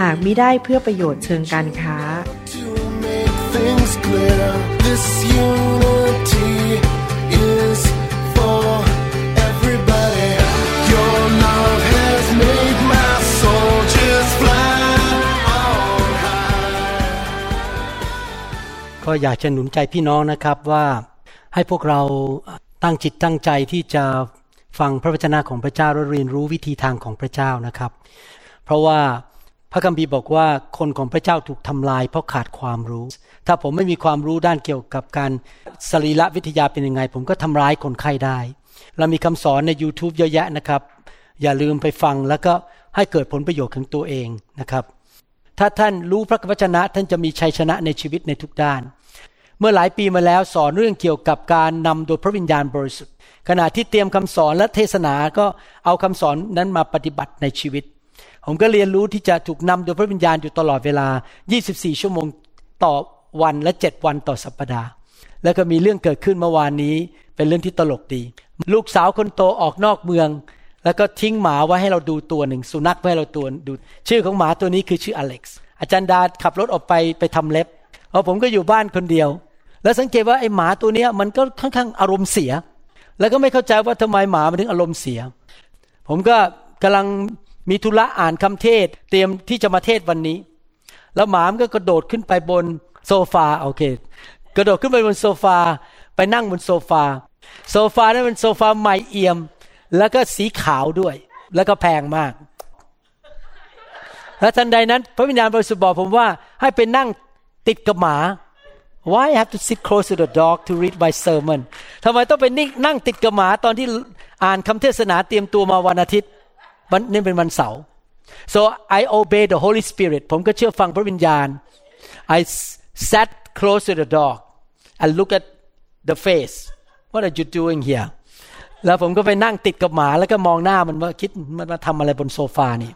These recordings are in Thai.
หากมิได้เพื่อประโยชน์เชิงการค้า ก็อยากจะหนุนใจพี่น้องนะครับว่าให้พวกเราตั้งจิตตั้งใจที่จะฟังพระวจนะของพระเจ้าและเรียนรู้วิธีทางของพระเจ้านะครับ เพราะว่า ระคัมภีร์บอกว่าคนของพระเจ้าถูกทำลาย เพราะขาดความรู้ ถ้าผมไม่มีความรู้ด้านเกี่ยวกับการสรีระวิทยาเป็นยังไง ผมก็ทำร้ายคนไข้ได้ เรามีคำสอนใน YouTube เยอะแยะนะครับ อย่าลืมไปฟังแล้วก็ให้เกิดผลประโยชน์ของตัวเองนะครับ ถ้าท่านรู้พระวจนะท่านจะมีชัยชนะในชีวิตในทุกด้าน เมื่อหลายปีมาแล้วสอนเรื่องเกี่ยวกับการนำโดยพระวิญญาณบริสุทธิ์ขณะที่เตรียมคำสอนและเทศนาก็เอาคำสอนนั้นมาปฏิบัติในชีวิต ผมก็เรียนรู้ที่จะถูกนำโดยพระวิญญาณอยู่ตลอดเวลา 24 ชั่วโมงต่อวันและ 7 วันต่อสัปปดาห์ แล้วก็มีเรื่องเกิดขึ้นเมื่อวานนี้ เป็นเรื่องที่ตลกดี ลูกสาวคนโตออกนอกเมือง แล้วก็ทิ้งหมาไว้ให้เราดูตัวหนึ่ง สุนัขไว้ให้เราตัวดู ชื่อของหมาตัวนี้คือชื่ออเล็กซ์ อาจารย์ดาขับรถออกไปไปทำเล็บพอผมก็อยู่บ้านคนเดียว แล้วสังเกตว่าไอ้หมาตัวเนี้ยมันก็ค่อนข้างอารมณ์เสีย แล้วก็ไม่เข้าใจว่าทำไมหมามันถึงอารมณ์เสีย ผมก็กำลัง มีธุระอ่านคำเทศ เตรียมที่จะมาเทศวันนี้ แล้วหมามันก็กระโดดขึ้นไปบนโซฟาโอเค กระโดดขึ้นไปบนโซฟา ไปนั่งบนโซฟา โซฟานั้นเป็นโซฟาใหม่เอี่ยม แล้วก็สีขาวด้วย แล้วก็แพงมาก และทันใดนั้น พระวิญญาณบริสุทธิ์บอกผมว่า ให้ไปนั่งติดกับหมา Why I have to sit close to the dog to read my sermon ทำไมต้องไปนิ่งนั่งติดกับหมาตอนที่อ่านคำเทศนาเตรียมตัวมาวันอาทิตย์ วันนี่เป็นวันเสาร์ so I obey the Holy Spirit ผมก็เชื่อฟังพระวิญญาณ I sat close to the dog and look at the face what are you doing here แล้วผมก็ไปนั่งติดกับหมาแล้วก็มองหน้ามันว่าคิดมันมาทำอะไรบนโซฟานี่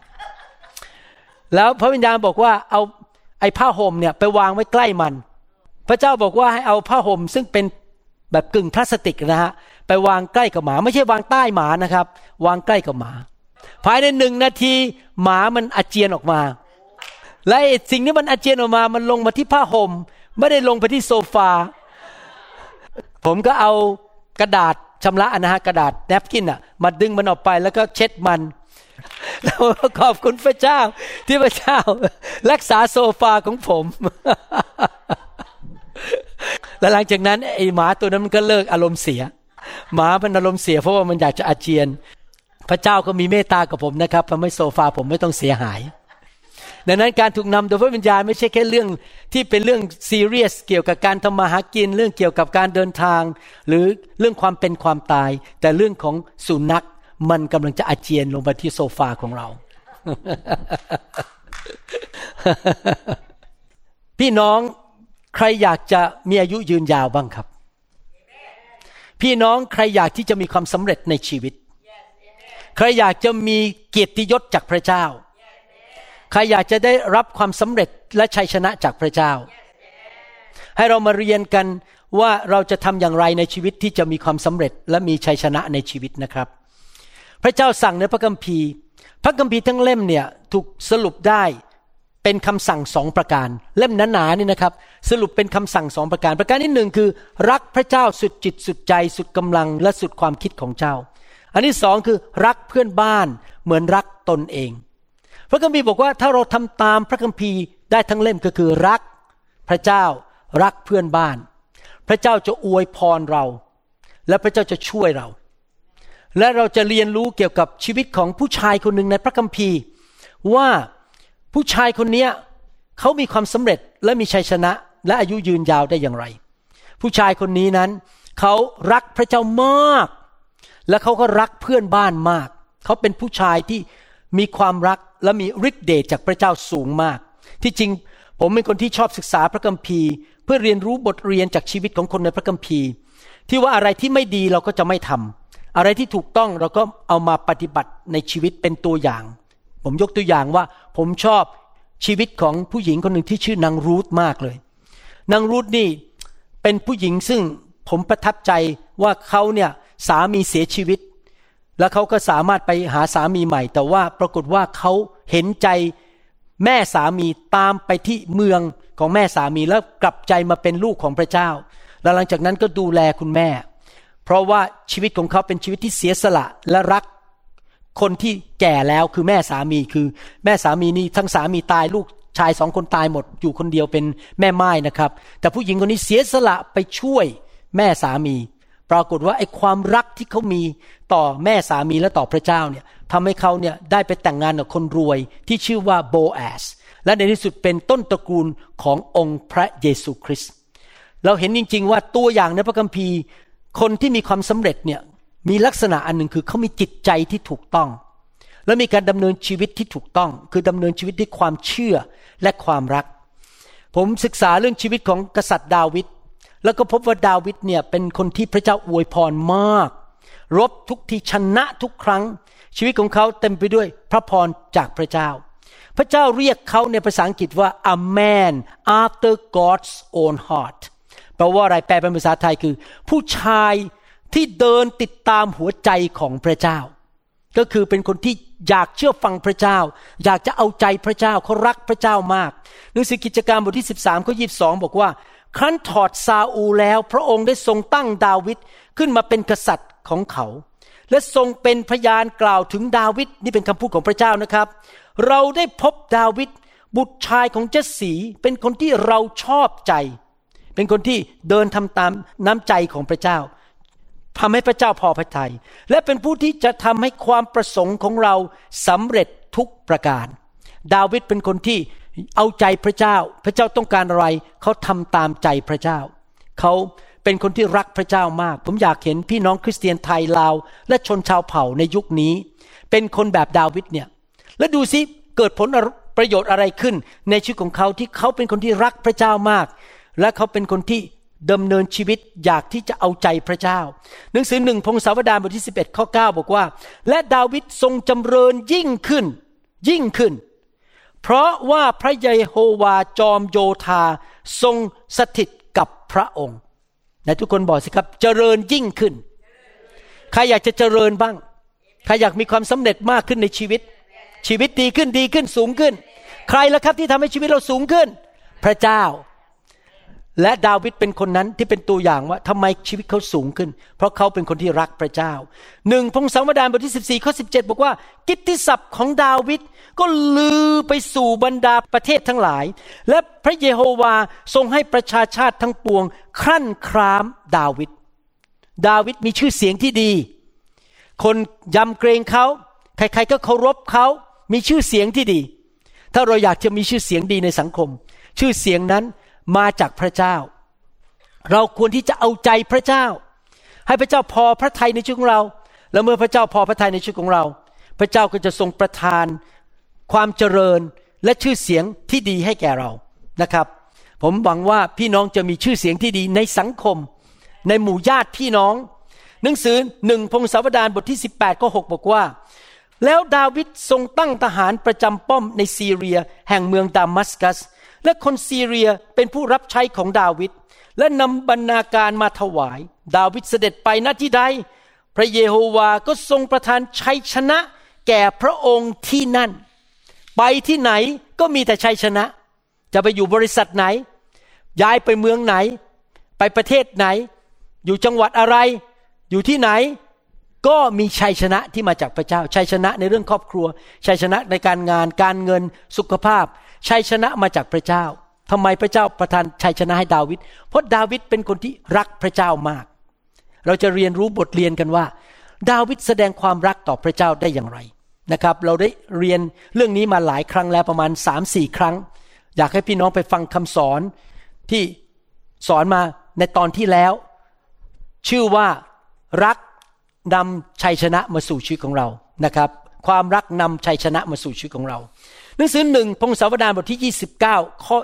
แล้วพระวิญญาณบอกว่าเอาไอ้ผ้าห่มเนี่ยไปวางไว้ใกล้มัน พระเจ้าบอกว่าให้เอาผ้าห่มซึ่งเป็นแบบกึ่งพลาสติกนะฮะไปวางใกล้กับหมา ไม่ใช่วางใต้หมานะครับ วางใกล้กับหมา ภายในหนึ่งนาทีหมามันอาเจียนออกมา และสิ่งที่มันอาเจียนออกมามันลงมาที่ผ้าห่มไม่ได้ลงไปที่โซฟา ผมก็เอากระดาษชำระนะฮะกระดาษแนปกินอะมาดึงมันออกไปแล้วก็เช็ดมันแล้วขอบคุณพระเจ้าที่พระเจ้า รักษาโซฟาของผม แล้วหลังจากนั้นไอหมาตัวนั้นมันก็เลิกอารมณ์เสีย หมามันอารมณ์เสียเพราะว่ามันอยากจะอาเจียน พระเจ้าก็มีเมตตากับผมนะครับทำให้โซฟาผมไม่ต้องเสียหาย ดังนั้นการถูกนำโดยพระวิญญาณไม่ใช่แค่เรื่องที่เป็นเรื่องซีเรียสเกี่ยวกับการทำมาหากินเรื่องเกี่ยวกับการเดินทาง หรือเรื่องความเป็นความตาย แต่เรื่องของสุนัขมันกำลังจะอาเจียนลงไปที่โซฟาของเรา พี่น้องใครอยากจะมีอายุยืนยาวบ้างครับ พี่น้องใครอยากที่จะมีความสำเร็จในชีวิต ใครอยากจะมีเกียรติยศจากพระเจ้า ใครอยากจะได้รับความสำเร็จและชัยชนะจากพระเจ้า ให้เรามาเรียนกันว่าเราจะทำอย่างไรในชีวิตที่จะมีความสำเร็จและมีชัยชนะในชีวิตนะครับ พระเจ้าสั่งในพระคัมภีร์ พระคัมภีร์ทั้งเล่มเนี่ยถูกสรุปได้เป็นคำสั่งสองประการ เล่มหนาๆนี่นะครับ สรุปเป็นคำสั่งสองประการ ประการที่หนึ่งคือ รักพระเจ้าสุดจิตสุดใจสุดกำลังและสุดความคิดของเจ้า อันที่สองคือรักเพื่อนบ้านเหมือนรักตนเอง พระคัมภีร์บอกว่าถ้าเราทำตามพระคัมภีร์ได้ทั้งเล่มก็คือรักพระเจ้ารักเพื่อนบ้าน พระเจ้าจะอวยพรเรา และพระเจ้าจะช่วยเรา และเราจะเรียนรู้เกี่ยวกับชีวิตของผู้ชายคนหนึ่งในพระคัมภีร์ ว่าผู้ชายคนนี้เขามีความสำเร็จและมีชัยชนะ และอายุยืนยาวได้อย่างไร ผู้ชายคนนี้นั้นเขารักพระเจ้ามาก และเขาก็รักเพื่อนบ้านมาก เขาเป็นผู้ชายที่มีความรักและมีฤทธิ์เดชจากพระเจ้าสูงมาก ที่จริงผมเป็นคนที่ชอบศึกษาพระคัมภีร์ เพื่อเรียนรู้บทเรียนจากชีวิตของคนในพระคัมภีร์ ที่ว่าอะไรที่ไม่ดีเราก็จะไม่ทำอะไรที่ถูกต้องเราก็เอามาปฏิบัติในชีวิตเป็นตัวอย่าง ผมยกตัวอย่างว่าผมชอบชีวิตของผู้หญิงคนหนึ่งที่ชื่อนางรูธมากเลย นางรูธนี่เป็นผู้หญิงซึ่งผมประทับใจว่าเขาเนี่ย สามีเสียชีวิต แล้วเขาก็สามารถไปหาสามีใหม่ แต่ว่าปรากฏว่าเขาเห็นใจแม่สามีตามไปที่เมืองของแม่สามีแล้วกลับใจมาเป็นลูกของพระเจ้า แล้วหลังจากนั้นก็ดูแลคุณแม่ เพราะว่าชีวิตของเขาเป็นชีวิตที่เสียสละและรักคนที่แก่แล้วคือแม่สามีคือ แม่สามีนี่ทั้งสามีตายลูกชายสองคนตายหมดอยู่คนเดียวเป็นแม่ไม้นะครับ แต่ผู้หญิงคนนี้เสียสละไปช่วยแม่สามี ปรากฏว่าไอ้ความรักที่เขามีต่อแม่สามีและต่อพระเจ้าเนี่ยทำให้เขาเนี่ยได้ไปแต่งงานกับคนรวยที่ชื่อว่าโบแอสและในที่สุดเป็นต้นตระกูลขององค์พระเยซูคริสต์เราเห็นจริง ๆ ว่าตัวอย่างในพระคัมภีร์ คนที่มีความสำเร็จเนี่ยมีลักษณะอันหนึ่งคือเขามีจิตใจที่ถูกต้อง และมีการดำเนินชีวิตที่ถูกต้อง คือดำเนินชีวิตด้วยความเชื่อและความรัก ผมศึกษาเรื่องชีวิตของกษัตริย์ดาวิด แล้วก็พบว่าดาวิดเนี่ยเป็นคนที่พระเจ้าอวยพรมาก รบทุกทีชนะทุกครั้ง ชีวิตของเขาเต็มไปด้วยพระพรจากพระเจ้า พระเจ้าเรียกเขาในภาษาอังกฤษว่า a man after God's own heart แปลว่าอะไรแปลเป็นภาษาไทยคือ ผู้ชายที่เดินติดตามหัวใจของพระเจ้า ก็คือเป็นคนที่อยากเชื่อฟังพระเจ้า อยากจะเอาใจพระเจ้าเขารักพระเจ้ามากหนังสือกิจการบทที่ 13ข้อยีบอกว่า ครั้นถอดซาอูแล้ว พระองค์ได้ทรงตั้งดาวิดขึ้นมาเป็นกษัตริย์ของเขา และทรงเป็นพยานกล่าวถึงดาวิดนี่เป็นคำพูดของพระเจ้านะครับ เราได้พบดาวิดบุตรชายของเจสีเป็นคนที่เราชอบใจ เป็นคนที่เดินทำตามน้ำใจของพระเจ้าทำให้พระเจ้าพอพระทยัยและเป็นผู้ที่จะทำให้ความประสงค์ของเราสำเร็จทุกประการ ดาวิดเป็นคนที่ เอาใจพระเจ้า พระเจ้าต้องการอะไร เขาทำตามใจพระเจ้า เขาเป็นคนที่รักพระเจ้ามาก ผมอยากเห็นพี่น้องคริสเตียนไทยลาว และชนชาวเผ่าในยุคนี้ เป็นคนแบบดาวิดเนี่ย แล้วดูซิเกิดผลประโยชน์อะไรขึ้น ในชีวิตของเขาที่เขาเป็นคนที่รักพระเจ้ามาก และเขาเป็นคนที่ดำเนินชีวิตอยากที่จะเอาใจพระเจ้า หนังสือหนึ่งพงศาวดารบทที่ 11 ข้อ 9 บอกว่า และดาวิดทรงจำเริญยิ่งขึ้น ยิ่งขึ้น เพราะว่าพระเยโฮวาจอมโยธาทรงสถิตกับพระองค์ไหนทุกคนบอกสิครับ เจริญยิ่งขึ้น ใครอยากจะเจริญบ้าง ใครอยากมีความสำเร็จมากขึ้นในชีวิต ชีวิตดีขึ้นดีขึ้นสูงขึ้น ใครล่ะครับที่ทำให้ชีวิตเราสูงขึ้น พระเจ้า และดาวิดเป็นคนนั้นที่เป็นตัวอย่างว่าทำไมชีวิตเขาสูงขึ้น เพราะเขาเป็นคนที่รักพระเจ้าหนึ่งพงศาวดารบทที่ 14ข้อ17 บอกว่า กิตติศัพท์ของดาวิด ก็ลือไปสู่บรรดาประเทศทั้งหลาย และพระเยโฮวาทรงให้ประชาชาติทั้งปวง ครั่นครามดาวิดดาวิดมีชื่อเสียงที่ดี คนยำเกรงเขาใครๆก็เคารพเขามีชื่อเสียงที่ดี ถ้าเราอยากจะมีชื่อเสียงดีในสังคม ชื่อเสียงนั้นมาจากพระเจ้า เราควรที่จะเอาใจพระเจ้า ให้พระเจ้าพอพระทัยในชีวิตของเรา แล้วเมื่อพระเจ้าพอพระทัยในชีวิตของเรา พระเจ้าก็จะทรงประทาน ความเจริญและชื่อเสียงที่ดีให้แก่เรานะครับ ผมหวังว่าพี่น้องจะมีชื่อเสียงที่ดีในสังคม ในหมู่ญาติพี่น้อง หนังสือหนึ่งพงศาวดารบทที่ 18 ก็ 6 บอกว่า แล้วดาวิดทรงตั้งทหารประจำป้อมในซีเรียแห่งเมืองดามัสกัส และคนซีเรียเป็นผู้รับใช้ของดาวิดและนำบรรณาการมาถวาย ดาวิดเสด็จไปณที่ใด พระเยโฮวาก็ทรงประทานชัยชนะแก่พระองค์ที่นั่น ไปที่ไหนก็มีแต่ชัยชนะ จะไปอยู่บริษัทไหน ย้ายไปเมืองไหน ไปประเทศไหน อยู่จังหวัดอะไร อยู่ที่ไหน ก็มีชัยชนะที่มาจากพระเจ้า ชัยชนะในเรื่องครอบครัว ชัยชนะในการงาน การเงิน สุขภาพ ชัยชนะมาจากพระเจ้าทำไมพระเจ้าประทานชัยชนะให้ดาวิด เพราะดาวิดเป็นคนที่รักพระเจ้ามาก เราจะเรียนรู้บทเรียนกันว่า ดาวิดแสดงความรักต่อพระเจ้าได้อย่างไร นะครับ เราได้เรียนเรื่องนี้มาหลายครั้งแล้วประมาณสามสี่ครั้ง อยากให้พี่น้องไปฟังคำสอนที่สอนมาในตอนที่แล้ว ชื่อว่ารักนำชัยชนะมาสู่ชีวิตของเรานะครับ ความรักนำชัยชนะมาสู่ชีวิตของเรา หนังสือหนึ่งพงศาวดารบทที่ 29 ข้อ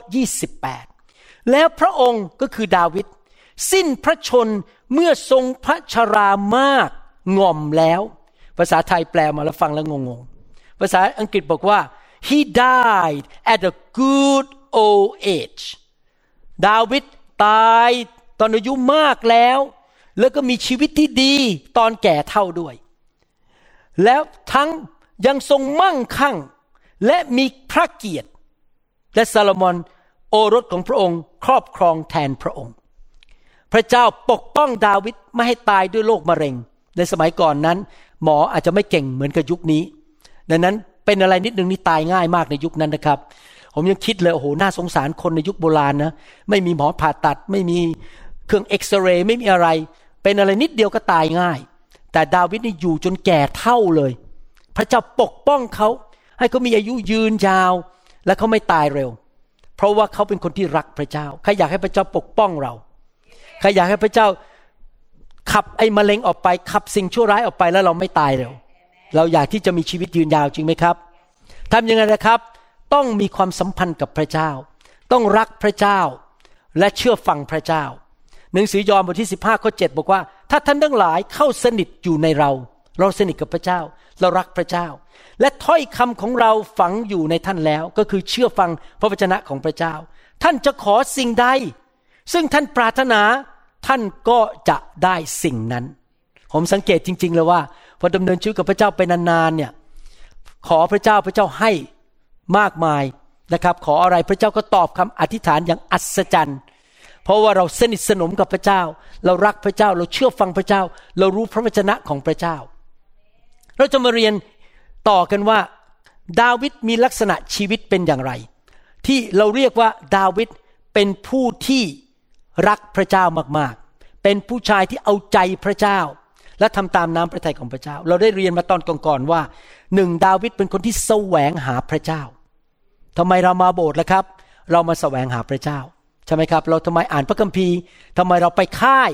28 แล้วพระองค์ก็คือดาวิดสิ้นพระชนเมื่อทรงพระชรามากง่อมแล้ว ภาษาไทยแปลมาแล้วฟังแล้วงงๆ ภาษาอังกฤษบอกว่า he died at a good old age ดาวิดตายตอนอายุมากแล้ว แล้วก็มีชีวิตที่ดีตอนแก่เท่าด้วย แล้วทั้งยังทรงมั่งคั่ง และมีพระเกียรติ และซาโลมอนโอรสของพระองค์ครอบครองแทนพระองค์ พระเจ้าปกป้องดาวิดไม่ให้ตายด้วยโรคมะเร็ง ในสมัยก่อนนั้น หมออาจจะไม่เก่งเหมือนกับยุคนี้ ดังนั้นเป็นอะไรนิดนึงนี่ตายง่ายมากในยุคนั้นนะครับ ผมยังคิดเลยโอ้โหน่าสงสารคนในยุคโบราณนะไม่มีหมอผ่าตัด ไม่มีเครื่องเอ็กซเรย์ไม่มีอะไร เป็นอะไรนิดเดียวก็ตายง่าย แต่ดาวิดนี่อยู่จนแก่เท่าเลย พระเจ้าปกป้องเขาให้เขามีอายุยืนยาว และเขาไม่ตายเร็ว เพราะว่าเขาเป็นคนที่รักพระเจ้าใครอยากให้พระเจ้าปกป้องเราใครอยากให้พระเจ้า ขับไอ้มะเร็งออกไปขับสิ่งชั่วร้ายออกไปแล้วเราไม่ตายเร็ว เราอยากที่จะมีชีวิตยืนยาวจริงไหมครับทำยังไงนะครับ ต้องมีความสัมพันธ์กับพระเจ้า ต้องรักพระเจ้า และเชื่อฟังพระเจ้า หนังสือยอห์นบทที่15ข้อ7บอกว่า ถ้าท่านทั้งหลายเข้าสนิทอยู่ในเรา เราสนิทกับพระเจ้า เรารักพระเจ้า และถ้อยคำของเราฝังอยู่ในท่านแล้ว ก็คือเชื่อฟังพระวจนะของพระเจ้า ท่านจะขอสิ่งใด ซึ่งท่านปรารถนา ท่านก็จะได้สิ่งนั้น ผมสังเกตจริง ๆ เลยว่า พอดำเนินชีวิตกับพระเจ้าไปนานๆเนี่ย ขอพระเจ้าพระเจ้าให้มากมายนะครับ ขออะไรพระเจ้าก็ตอบคำอธิษฐานอย่างอัศจรรย์ เพราะว่าเราสนิทสนมกับพระเจ้า เรารักพระเจ้า เราเชื่อฟังพระเจ้า เรารู้พระวจนะของพระเจ้า เราจะมาเรียนต่อกันว่า ดาวิดมีลักษณะชีวิตเป็นอย่างไร ที่เราเรียกว่าดาวิดเป็นผู้ที่ รักพระเจ้ามากๆ เป็นผู้ชายที่เอาใจพระเจ้า และทำตามน้ำพระทัยของพระเจ้า เราได้เรียนมาตอนก่อนๆว่าหนึ่งดาวิดเป็นคนที่แสวงหาพระเจ้าทำไมเรามาโบสถ์ล่ะครับ เรามาแสวงหาพระเจ้าใช่ไหมครับ เราทำไมอ่านพระคัมภีร์ทำไมเราไปค่าย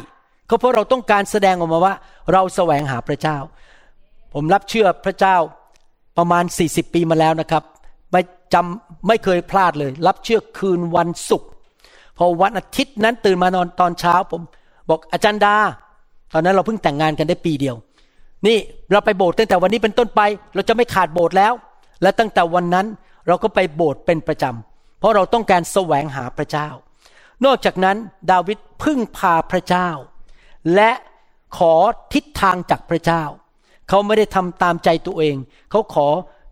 ก็เพราะเราต้องการแสดงออกมาว่า เราแสวงหาพระเจ้า ผมรับเชื่อพระเจ้าประมาณ 40 ปีมาแล้วนะครับ ไม่จำไม่เคยพลาดเลย รับเชื่อคืนวันศุกร์ พอวันอาทิตย์นั้นตื่นมานอนตอนเช้าผม บอกอาจารย์ดา ตอนนั้นเราเพิ่งแต่งงานกันได้ปีเดียว นี่เราไปโบสถ์ตั้งแต่วันนี้เป็นต้นไป เราจะไม่ขาดโบสถ์แล้ว และตั้งแต่วันนั้นเราก็ไปโบสถ์เป็นประจำเพราะเราต้องการแสวงหาพระเจ้า นอกจากนั้นดาวิดพึ่งพาพระเจ้า และขอทิศทางจากพระเจ้า เขาไม่ได้ทำตามใจตัวเอง เขาขอ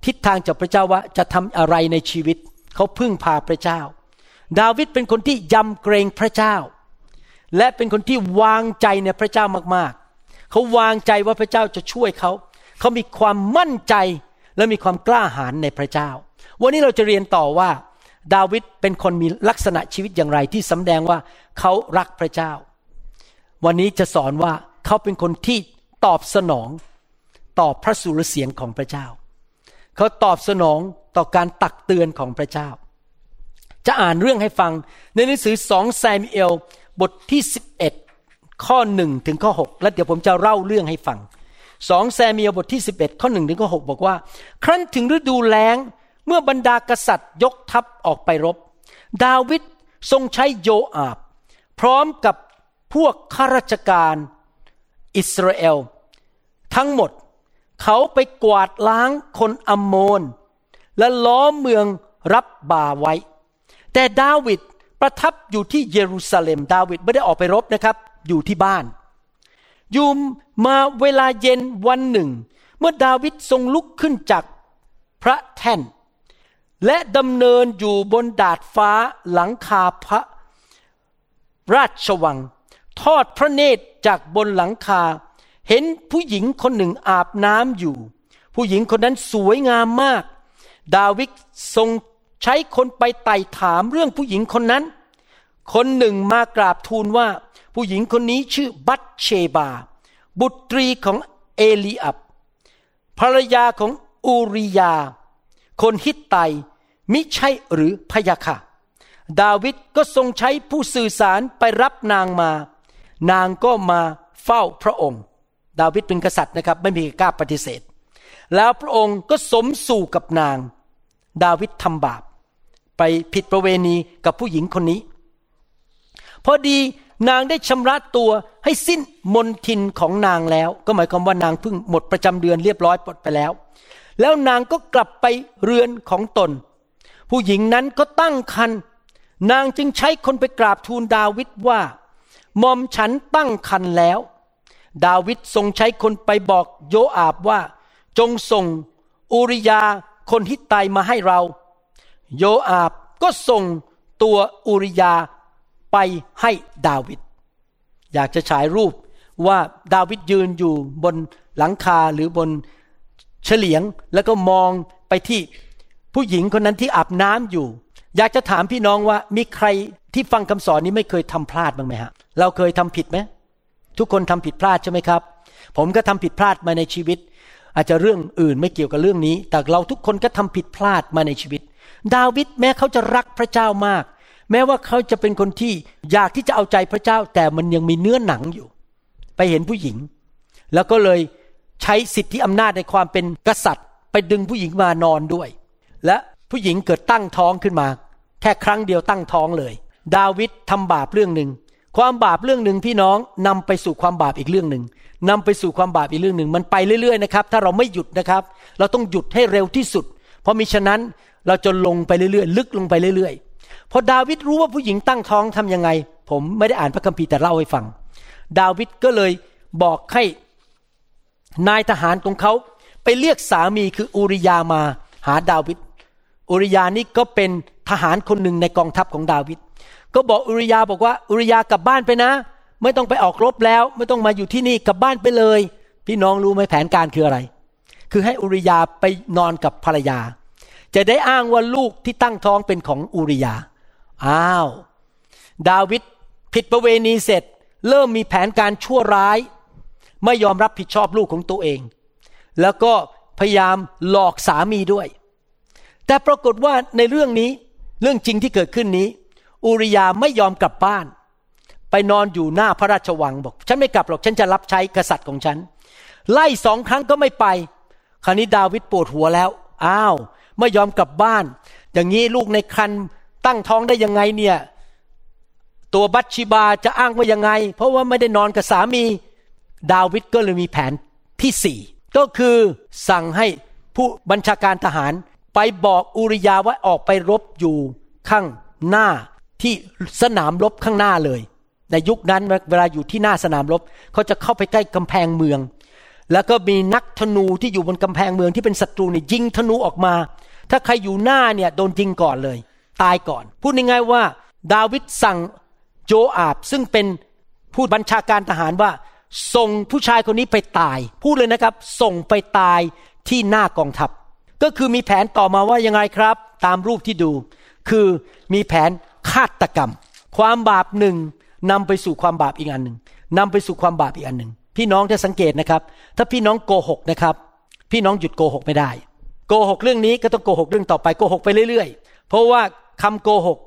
ทิศทางจากพระเจ้าว่าจะทำอะไรในชีวิต เขาพึ่งพาพระเจ้า ดาวิดเป็นคนที่ยำเกรงพระเจ้า และเป็นคนที่วางใจในพระเจ้ามากๆ เขาวางใจว่าพระเจ้าจะช่วยเขา เขามีความมั่นใจและมีความกล้าหาญในพระเจ้า วันนี้เราจะเรียนต่อว่า ดาวิดเป็นคนมีลักษณะชีวิตอย่างไรที่สำแดงว่าเขารักพระเจ้า วันนี้จะสอนว่าเขาเป็นคนที่ตอบสนองต่อพระสุรเสียงของพระเจ้า เขาตอบสนองต่อการตักเตือนของพระเจ้า จะอ่านเรื่องให้ฟัง ในหนังสือสองซามูเอลบทที่ 11 ข้อหนึ่งถึงข้อ6แล้วเดี๋ยวผมจะเล่าเรื่องให้ฟังสองซามูเอลบทที่ 11 ข้อหนึ่งถึงข้อ6บอกว่า ครั้นถึงฤดูแล้งเมื่อบรรดากษัตริย์ยกทัพออกไปรบ ดาวิดทรงใช้โยอาบ พร้อมกับพวกข้าราชการอิสราเอล ทั้งหมดเขาไปกวาดล้างคนอัมโมน และล้อมเมืองรับบาไว้ แต่ดาวิดประทับอยู่ที่เยรูซาเล็ม ดาวิดไม่ได้ออกไปรบนะครับ อยู่ที่บ้านอยู่มาเวลาเย็นวันหนึ่ง เมื่อดาวิดทรงลุกขึ้นจากพระแท่น และดำเนินอยู่บนดาดฟ้าหลังคาพระราชวัง ทอดพระเนตรจากบนหลังคา เห็นผู้หญิงคนหนึ่งอาบน้ำอยู่ ผู้หญิงคนนั้นสวยงามมาก ดาวิดทรง ใช้คนไปไต่ถามเรื่องผู้หญิงคนนั้น คนหนึ่งมากราบทูลว่า ผู้หญิงคนนี้ชื่อบัตเชบา บุตรีของเอลีอับภรรยาของอูริยา คนฮิตไตมิใช่หรือพยาค่ะ ดาวิดก็ทรงใช้ผู้สื่อสารไปรับนางมา นางก็มาเฝ้าพระองค์ ดาวิดเป็นกษัตริย์นะครับ ไม่มีกล้าปฏิเสธ แล้วพระองค์ก็สมสู่กับนาง ดาวิดทำบาป ไปผิดประเวณีกับผู้หญิงคนนี้ พอดีนางได้ชำระตัวให้สิ้นมนทินของนางแล้ว ก็หมายความว่านางเพิ่งหมดประจำเดือนเรียบร้อยปลดไปแล้ว แล้วนางก็กลับไปเรือนของตน ผู้หญิงนั้นก็ตั้งคันนางจึงใช้คนไปกราบทูลดาวิดว่ามอมฉันตั้งคันแล้ว ดาวิดทรงใช้คนไปบอกโยอาบว่า จงส่งอูริยาคนฮิตไตมาให้เรา โยอาบก็ส่งตัวอูริยาไปให้ดาวิด อยากจะฉายรูปว่าดาวิดยืนอยู่บนหลังคาหรือบนเฉลียงแล้วก็มองไปที่ผู้หญิงคนนั้นที่อาบน้ำอยู่ อยากจะถามพี่น้องว่ามีใครที่ฟังคำสอนนี้ไม่เคยทำพลาดบ้างไหมฮะ เราเคยทำผิดไหมทุกคนทำผิดพลาดใช่ไหมครับ ผมก็ทำผิดพลาดมาในชีวิต อาจจะเรื่องอื่นไม่เกี่ยวกับเรื่องนี้ แต่เราทุกคนก็ทำผิดพลาดมาในชีวิต ดาวิดแม้เขาจะรักพระเจ้ามาก แม้ว่าเขาจะเป็นคนที่อยากที่จะเอาใจพระเจ้า แต่มันยังมีเนื้อหนังอยู่ ไปเห็นผู้หญิง แล้วก็เลยใช้สิทธิอำนาจในความเป็นกษัตริย์ ไปดึงผู้หญิงมานอนด้วย และผู้หญิงเกิดตั้งท้องขึ้นมา แค่ครั้งเดียวตั้งท้องเลย ดาวิดทำบาปเรื่องหนึ่งความบาปเรื่องหนึ่งพี่น้องนำไปสู่ความบาปอีกเรื่องหนึ่งนำไปสู่ความบาปอีกเรื่องหนึ่งมันไปเรื่อยๆนะครับถ้าเราไม่หยุดนะครับ เราต้องหยุดให้เร็วที่สุด เพราะมิฉะนั้น เราจะลงไปเรื่อยๆ ลึกลงไปเรื่อยๆ พอดาวิดรู้ว่าผู้หญิงตั้งท้องทํำยังไง ผมไม่ได้อ่านพระคัมภีร์แต่เล่าให้ฟัง ดาวิดก็เลยบอกให้นายทหารของเขาไปเรียกสามีคืออูริยามาหาดาวิดอูริยานี่ก็เป็นทหารคนหนึ่งในกองทัพของดาวิด ก็บอกอุริยาบอกว่าอุริยากลับบ้านไปนะ ไม่ต้องไปออกรบแล้ว ไม่ต้องมาอยู่ที่นี่กลับบ้านไปเลย พี่น้องรู้ไหมแผนการคืออะไร คือให้อุริยาไปนอนกับภรรยา จะได้อ้างว่าลูกที่ตั้งท้องเป็นของอุริยา อ้าว ดาวิดผิดประเวณีเสร็จ เริ่มมีแผนการชั่วร้าย ไม่ยอมรับผิดชอบลูกของตัวเอง แล้วก็พยายามหลอกสามีด้วย แต่ปรากฏว่าในเรื่องนี้เรื่องจริงที่เกิดขึ้นนี้ อูริยาไม่ยอมกลับบ้าน ไปนอนอยู่หน้าพระราชวังบอก ฉันไม่กลับหรอกฉันจะรับใช้กษัตริย์ของฉัน ไล่สองครั้งก็ไม่ไป คราวนี้ดาวิดปวดหัวแล้ว อ้าว ไม่ยอมกลับบ้าน อย่างนี้ลูกในครันตั้งท้องได้ยังไงเนี่ย ตัวบัตชิบาจะอ้างว่ายังไง เพราะว่าไม่ได้นอนกับสามี ดาวิดก็เลยมีแผนที่สี่ก็คือสั่งให้ผู้บัญชาการทหารไปบอกอุริยาว่าออกไปรบอยู่ข้างหน้าที่สนามรบข้างหน้าเลย ในยุคนั้นเวลาอยู่ที่หน้าสนามรบเขาจะเข้าไปใกล้กำแพงเมือง แล้วก็มีนักธนูที่อยู่บนกำแพงเมืองที่เป็นศัตรูเนี่ยยิงธนูออกมา ถ้าใครอยู่หน้าเนี่ยโดนยิงก่อนเลย ตายก่อน พูดง่ายๆว่า ดาวิดสั่งโจอาบซึ่งเป็นผู้บัญชาการทหารว่า ส่งผู้ชายคนนี้ไปตาย พูดเลยนะครับ ส่งไปตายที่หน้ากองทัพ ก็คือมีแผนต่อมาว่ายังไงครับ ตามรูปที่ดู คือมีแผนฆาตกรรม ความบาปหนึ่งนำไปสู่ความบาปอีกอันหนึ่งนำไปสู่ความบาปอีกอันหนึ่งพี่น้องจะสังเกตนะครับ ถ้าพี่น้องโกหกนะครับ พี่น้องหยุดโกหกไม่ได้ โกหกเรื่องนี้ก็ต้องโกหกเรื่องต่อไปโกหกไปเรื่อยๆ เพราะว่าคำโกหก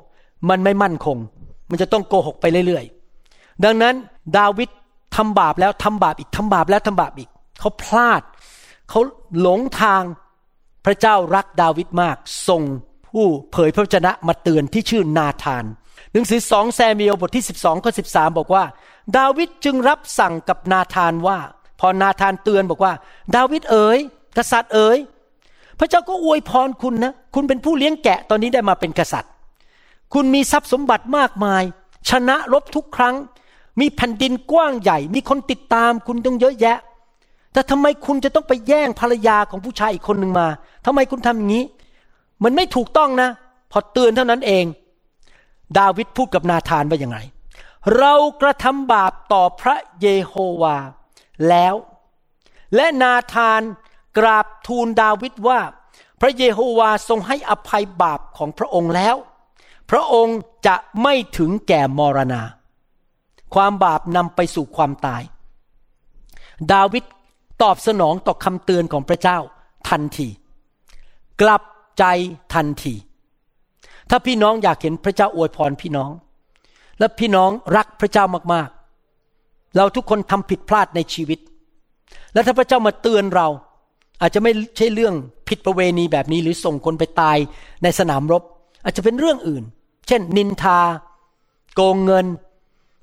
มันไม่มั่นคง มันจะต้องโกหกไปเรื่อยๆ ดังนั้นดาวิดทำบาปแล้วทำบาปอีกทำบาปแล้วทำบาปอีก เขาพลาด เขาหลงทางพระเจ้ารักดาวิดมากทรงผู้เผยพระวจนะมาเตือนที่ชื่อนาธาน หนังสือสองแซมิเอลบทที่ 12ข้อ13บอกว่า ดาวิดจึงรับสั่งกับนาธานว่า พอนาธานเตือนบอกว่า ดาวิดเอ๋ยกษัตริย์เอ๋ย พระเจ้าก็อวยพรคุณนะ คุณเป็นผู้เลี้ยงแกะตอนนี้ได้มาเป็นกษัตริย์ คุณมีทรัพย์สมบัติมากมาย ชนะรบทุกครั้ง มีแผ่นดินกว้างใหญ่ มีคนติดตามคุณต้องเยอะแยะ แต่ทำไมคุณจะต้องไปแย่งภรรยาของผู้ชายอีกคนหนึ่งมาทำไมคุณทำอย่างนี้ มันไม่ถูกต้องนะ พอเตือนเท่านั้นเอง ดาวิดพูดกับนาธานว่าอย่างไร เรากระทำบาปต่อพระเยโฮวาแล้ว และนาธาน กราบทูลดาวิดว่า พระเยโฮวาทรงให้อภัยบาปของพระองค์แล้ว พระองค์จะไม่ถึงแก่มรณา ความบาปนำไปสู่ความตาย ดาวิดตอบสนองต่อคำเตือนของพระเจ้าทันที กลับใจทันที ถ้าพี่น้องอยากเห็นพระเจ้าอวยพรพี่น้อง และพี่น้องรักพระเจ้ามากๆ เราทุกคนทำผิดพลาดในชีวิต และถ้าพระเจ้ามาเตือนเรา อาจจะไม่ใช่เรื่องผิดประเวณีแบบนี้ หรือส่งคนไปตายในสนามรบ อาจจะเป็นเรื่องอื่น เช่น นินทา โกงเงิน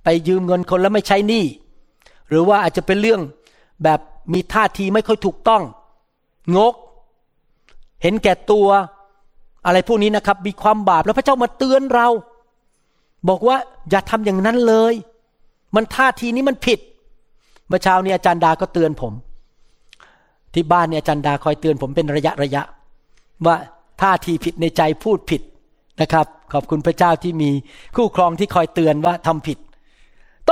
ไปยืมเงินคนแล้วไม่ใช้หนี้หรือว่าอาจจะเป็นเรื่องแบบมีท่าทีไม่ค่อยถูกต้อง งก เห็นแก่ตัว อะไรพวกนี้นะครับ มีความบาปแล้วพระเจ้ามาเตือนเรา บอกว่าอย่าทำอย่างนั้นเลย มันท่าทีนี้มันผิดเมื่อเช้านี้อาจารย์ดาก็เตือนผม ที่บ้านเนี่ยอาจารย์ดาคอยเตือนผมเป็นระยะระยะ ว่าท่าทีผิดในใจพูดผิดนะครับ ขอบคุณพระเจ้าที่มีคู่ครองที่คอยเตือนว่าทำผิด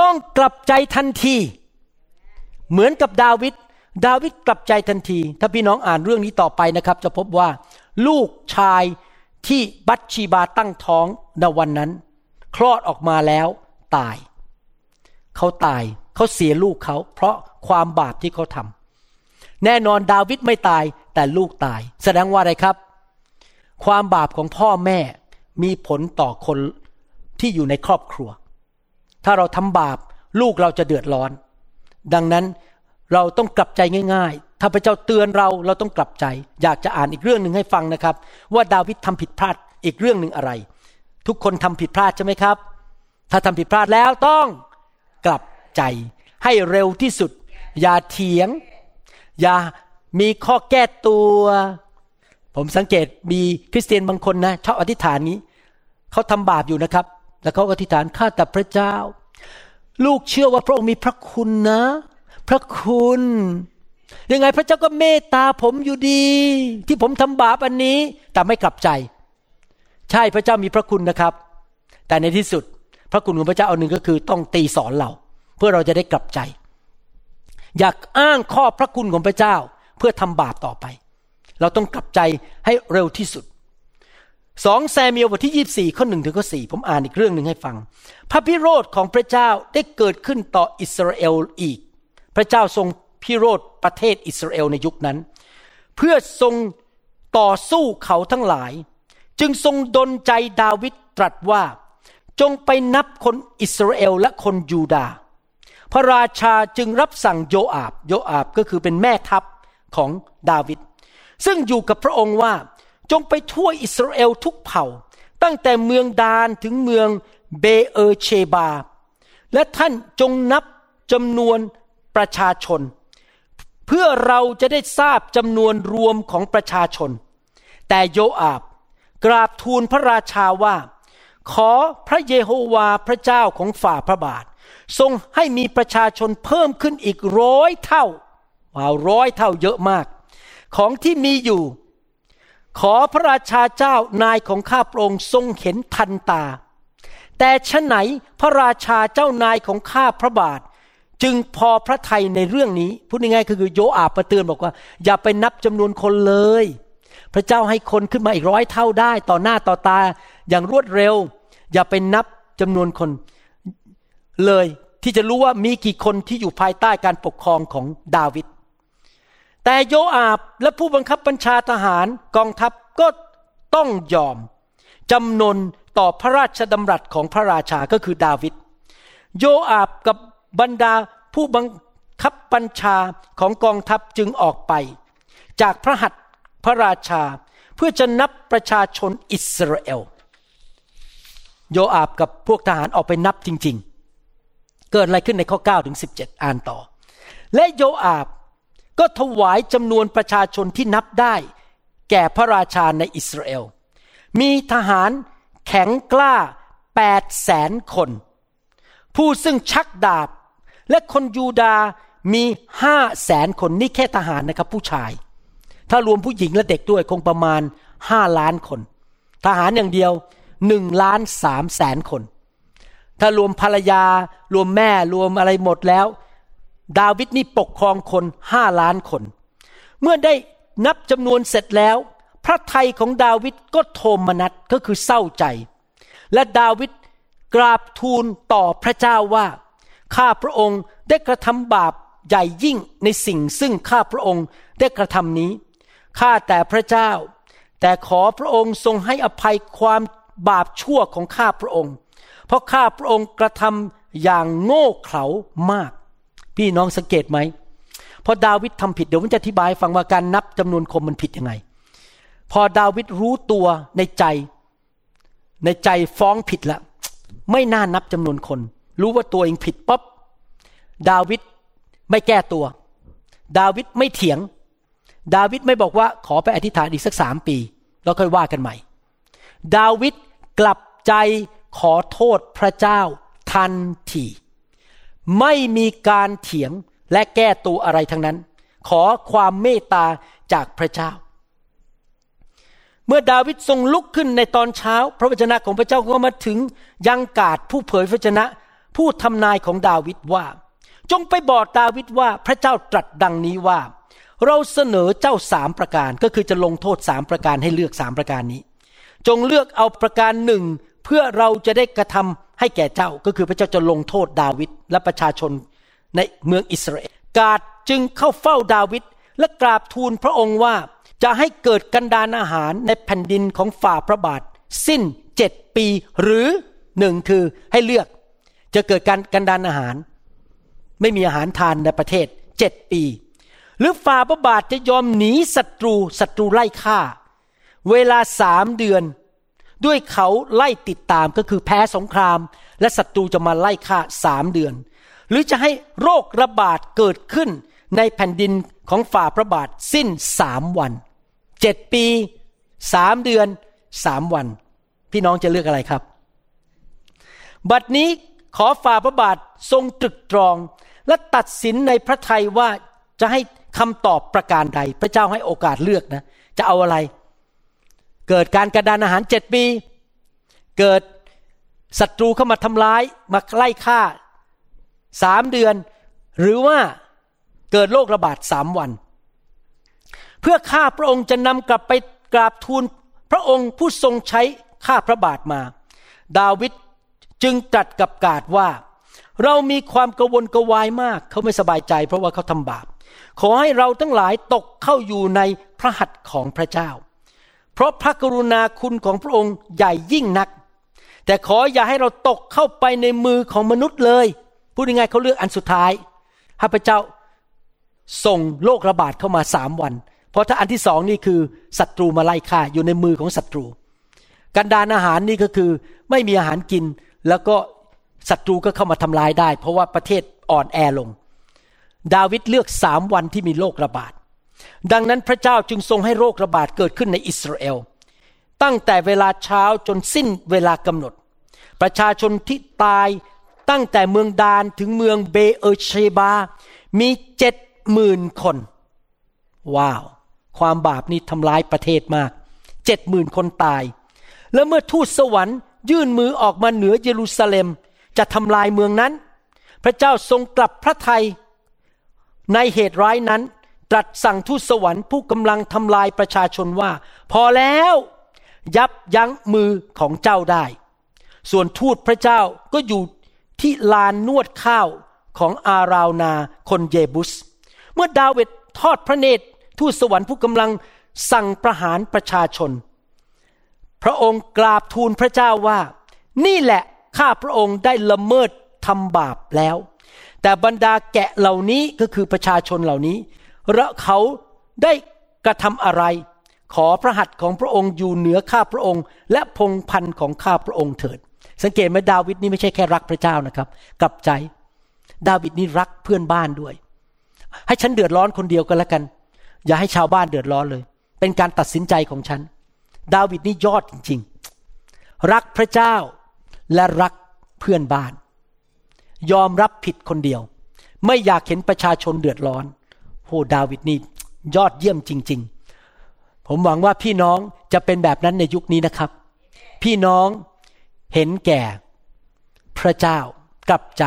ต้องกลับใจทันที เหมือนกับดาวิดดาวิดกลับใจทันที ถ้าพี่น้องอ่านเรื่องนี้ต่อไปนะครับ จะพบว่า ลูกชายที่บัตชีบาตั้งท้องในวันนั้น คลอดออกมาแล้วตาย เขาตายเขาเสียลูกเขา เพราะความบาปที่เขาทำ แน่นอนดาวิดไม่ตายแต่ลูกตาย แสดงว่าอะไรครับ ความบาปของพ่อแม่มีผลต่อคนที่อยู่ในครอบครัว ถ้าเราทำบาปลูกเราจะเดือดร้อน ดังนั้นเราต้องกลับใจง่ายๆ ถ้าพระเจ้าเตือนเราเราต้องกลับใจ อยากจะอ่านอีกเรื่องหนึ่งให้ฟังนะครับ ว่าดาวิดทำผิดพลาดอีกเรื่องหนึ่งอะไร ทุกคนทำผิดพลาดใช่ไหมครับ ถ้าทำผิดพลาดแล้วต้องกลับใจให้เร็วที่สุด อย่าเถียง อย่ามีข้อแก้ตัว ผมสังเกตมีคริสเตียนบางคนนะชอบอธิษฐานนี้ เขาทำบาปอยู่นะครับ แล้วเขาอธิษฐานข้าแต่พระเจ้า ลูกเชื่อว่าพระองค์มีพระคุณนะ พระคุณยังไงพระเจ้าก็เมตตาผมอยู่ดี ที่ผมทำบาปอันนี้ แต่ไม่กลับใจ ใช่พระเจ้ามีพระคุณนะครับ แต่ในที่สุด พระคุณของพระเจ้าอันหนึ่งก็คือต้องตีสอนเรา เพื่อเราจะได้กลับใจ อยากอ้างข้อพระคุณของพระเจ้าเพื่อทำบาปต่อไป เราต้องกลับใจให้เร็วที่สุดสองแซมิเอลบทที่ 24 ข้อหนึ่งถึงข้อสี่ผมอ่านอีกเรื่องหนึ่งให้ฟัง พระพิโรธของพระเจ้าได้เกิดขึ้นต่ออิสราเอลอีก พระเจ้าทรงพิโรธประเทศอิสราเอลในยุคนั้น เพื่อทรงต่อสู้เขาทั้งหลาย จึงทรงดลใจดาวิดตรัสว่า จงไปนับคนอิสราเอลและคนยูดาห์ พระราชาจึงรับสั่งโยอาบ โยอาบก็คือเป็นแม่ทัพของดาวิด ซึ่งอยู่กับพระองค์ว่าจงไปทั่วอิสราเอลทุกเผ่า ตั้งแต่เมืองดานถึงเมืองเบเอเชบา และท่านจงนับจำนวนประชาชน เพื่อเราจะได้ทราบจำนวนรวมของประชาชน แต่โยอาบกราบทูลพระราชาว่า ขอพระเยโฮวาพระเจ้าของฝ่าพระบาท ทรงให้มีประชาชนเพิ่มขึ้นอีกร้อยเท่าว้าวร้อยเท่าเยอะมาก ของที่มีอยู่ ขอพระราชาเจ้านายของข้าพระองค์ทรงเห็นทันตา แต่ฉไหนพระราชาเจ้านายของข้าพระบาท จึงพอพระทัยในเรื่องนี้พูดง่ายๆคือโยอาบประเตือนบอกว่า อย่าไปนับจำนวนคนเลย พระเจ้าให้คนขึ้นมาอีกร้อยเท่าได้ ต่อหน้าต่อตาอย่างรวดเร็ว อย่าไปนับจำนวนคน เลยที่จะรู้ว่ามีกี่คนที่อยู่ภายใต้การปกครองของดาวิด แต่โยอาบและผู้บังคับบัญชาทหารกองทัพก็ต้องยอมจำนนต่อพระราชดำรัสของพระราชาก็คือดาวิด โยอาบกับบรรดาผู้บังคับบัญชาของกองทัพจึงออกไป จากพระหัตถ์พระราชาเพื่อจะนับประชาชนอิสราเอล โยอาบกับพวกทหารออกไปนับจริงๆ เกิดอะไรขึ้นในข้อ9ถึง17 อ่านต่อ และโยอาบก็ถวายจำนวนประชาชนที่นับได้ แก่พระราชาในอิสราเอล มีทหารแข็งกล้าแปดแสนคน ผู้ซึ่งชักดาบ และคนยูดามีห้าแสนคนนี่แค่ทหารนะครับผู้ชาย ถ้ารวมผู้หญิงและเด็กด้วยคงประมาณห้าล้านคน ทหารอย่างเดียวหนึ่งล้านสามแสนคน ถ้ารวมภรรยา รวมแม่รวมอะไรหมดแล้ว ดาวิดนี่ปกครองคนห้าล้านคน เมื่อได้นับจำนวนเสร็จแล้ว พระไทยของดาวิดก็โทมนัสก็คือเศร้าใจ และดาวิดกราบทูลต่อพระเจ้าว่า ข้าพระองค์ได้กระทำบาปใหญ่ยิ่งในสิ่งซึ่งข้าพระองค์ได้กระทำนี้ ข้าแต่พระเจ้า แต่ขอพระองค์ทรงให้อภัยความบาปชั่วของข้าพระองค์ เพราะข้าพระองค์กระทำอย่างโง่เขลามาก พี่น้องสังเกตไหมพอดาวิดทำผิดเดี๋ยวผมจะอธิบายฟังว่าการนับจำนวนคนมันผิดยังไง พอดาวิดรู้ตัวในใจ ในใจฟ้องผิดละ ไม่น่านับจำนวนคน รู้ว่าตัวเองผิดปั๊บดาวิดไม่แก้ตัว ดาวิดไม่เถียง ดาวิดไม่บอกว่าขอไปอธิษฐานอีกสักสามปี แล้วค่อยว่ากันใหม่ ดาวิดกลับใจ ขอโทษพระเจ้าทันที ไม่มีการเถียงและแก้ตัวอะไรทั้งนั้น ขอความเมตตาจากพระเจ้า เมื่อดาวิดทรงลุกขึ้นในตอนเช้า พระวจนะของพระเจ้าก็มาถึงยังกาดผู้เผยพระวจนะ ผู้ทำนายของดาวิดว่า จงไปบอกดาวิดว่าพระเจ้าตรัสดังนี้ว่า เราเสนอเจ้าสามประการก็คือจะลงโทษสามประการให้เลือกสามประการนี้ จงเลือกเอาประการหนึ่ง พื่อเราจะได้กระทำให้แก่เจ้าก็คือพระเจ้าจะลงโทษดาวิดและประชาชนในเมืองอิสราเอลกาดจึงเข้าเฝ้าดาวิดและกราบทูลพระองค์ว่าจะให้เกิดกันดานอาหารในแผ่นดินของฝ่าพระบาท สิ้นเจ็ดปีหรือหนึ่งคือให้เลือก จะเกิดการกันดานอาหาร ไม่มีอาหารทานในประเทศเจ็ดปี หรือฝ่าพระบาทจะยอมหนีศัตรูศัตรูไล่ฆ่า เวลาสามเดือน ด้วยเขาไล่ติดตามก็คือแพ้สงคราม และศัตรูจะมาไล่ฆ่าสามเดือน หรือจะให้โรคระบาดเกิดขึ้นในแผ่นดินของฝ่าพระบาทสิ้นสามวันเจ็ดปีสามเดือนสามวัน พี่น้องจะเลือกอะไรครับ บัดนี้ขอฝ่าพระบาททรงตรึกตรอง และตัดสินในพระทัยว่าจะให้คำตอบประการใด พระเจ้าให้โอกาสเลือกนะ จะเอาอะไร เกิดการกระดานอาหารเจ็ดปี เกิดศัตรูเข้ามาทำร้ายมาไล่ฆ่าสามเดือน หรือว่าเกิดโรคระบาดสามวัน เพื่อข้าพระองค์จะนำกลับไปกราบทูลพระองค์ผู้ทรงใช้ข้าพระบาทมา ดาวิดจึงตรัสกับกาดว่า เรามีความกังวนกวายมาก เขาไม่สบายใจเพราะว่าเขาทำบาป ขอให้เราทั้งหลายตกเข้าอยู่ในพระหัตถ์ของพระเจ้า เพราะพระกรุณาคุณของพระองค์ใหญ่ยิ่งนัก แต่ขออย่าให้เราตกเข้าไปในมือของมนุษย์เลย พูดยังไงเขาเลือกอันสุดท้ายให้พระเจ้าส่งโรคระบาดเข้ามาสามวัน เพราะถ้าอันที่สองนี่คือศัตรูมาไล่ฆ่าอยู่ในมือของศัตรู กันดานอาหารนี่ก็คือไม่มีอาหารกิน แล้วก็ศัตรูก็เข้ามาทำลายได้ เพราะว่าประเทศอ่อนแอลง ดาวิดเลือกสามวันที่มีโรคระบาด ดังนั้นพระเจ้าจึงทรงให้โรคระบาดเกิดขึ้นในอิสราเอล ตั้งแต่เวลาเช้าจนสิ้นเวลากำหนด ประชาชนที่ตายตั้งแต่เมืองดานถึงเมืองเบเอเชบา มีเจ็ดหมื่นคน ว้าว ความบาปนี้ทำร้ายประเทศมากเจ็ดหมื่นคนตาย แล้วเมื่อทูตสวรรค์ ยื่นมือออกมาเหนือเยรูซาเล็ม จะทำลายเมืองนั้น พระเจ้าทรงกลับพระทัยในเหตุร้ายนั้น ตรัสสั่งทูตสวรรค์ผู้กำลังทำลายประชาชนว่า พอแล้วยับยั้งมือของเจ้าได้ ส่วนทูตพระเจ้าก็อยู่ที่ลานนวดข้าวของอาราวนาคนเยบุส เมื่อดาวิดทอดพระเนตรทูตสวรรค์ผู้กำลังสั่งประหารประชาชน พระองค์กราบทูลพระเจ้าว่า นี่แหละข้าพระองค์ได้ละเมิดทำบาปแล้ว แต่บรรดาแกะเหล่านี้ก็คือประชาชนเหล่านี้ และเขาได้กระทำอะไร ขอพระหัตถ์ของพระองค์อยู่เหนือข้าพระองค์ และพงพันธ์ของข้าพระองค์เถิด สังเกตไหมดาวิดนี่ไม่ใช่แค่รักพระเจ้านะครับ กลับใจดาวิดนี่รักเพื่อนบ้านด้วย ให้ฉันเดือดร้อนคนเดียวกันแล้วกัน อย่าให้ชาวบ้านเดือดร้อนเลย เป็นการตัดสินใจของฉัน ดาวิดนี่ยอดจริง ๆ รักพระเจ้าและรักเพื่อนบ้าน ยอมรับผิดคนเดียว ไม่อยากเห็นประชาชนเดือดร้อน โหดาวิดนี่ยอดเยี่ยมจริง ๆ ผมหวังว่าพี่น้องจะเป็นแบบนั้นในยุคนี้นะครับ พี่น้องเห็นแก่พระเจ้ากลับใจ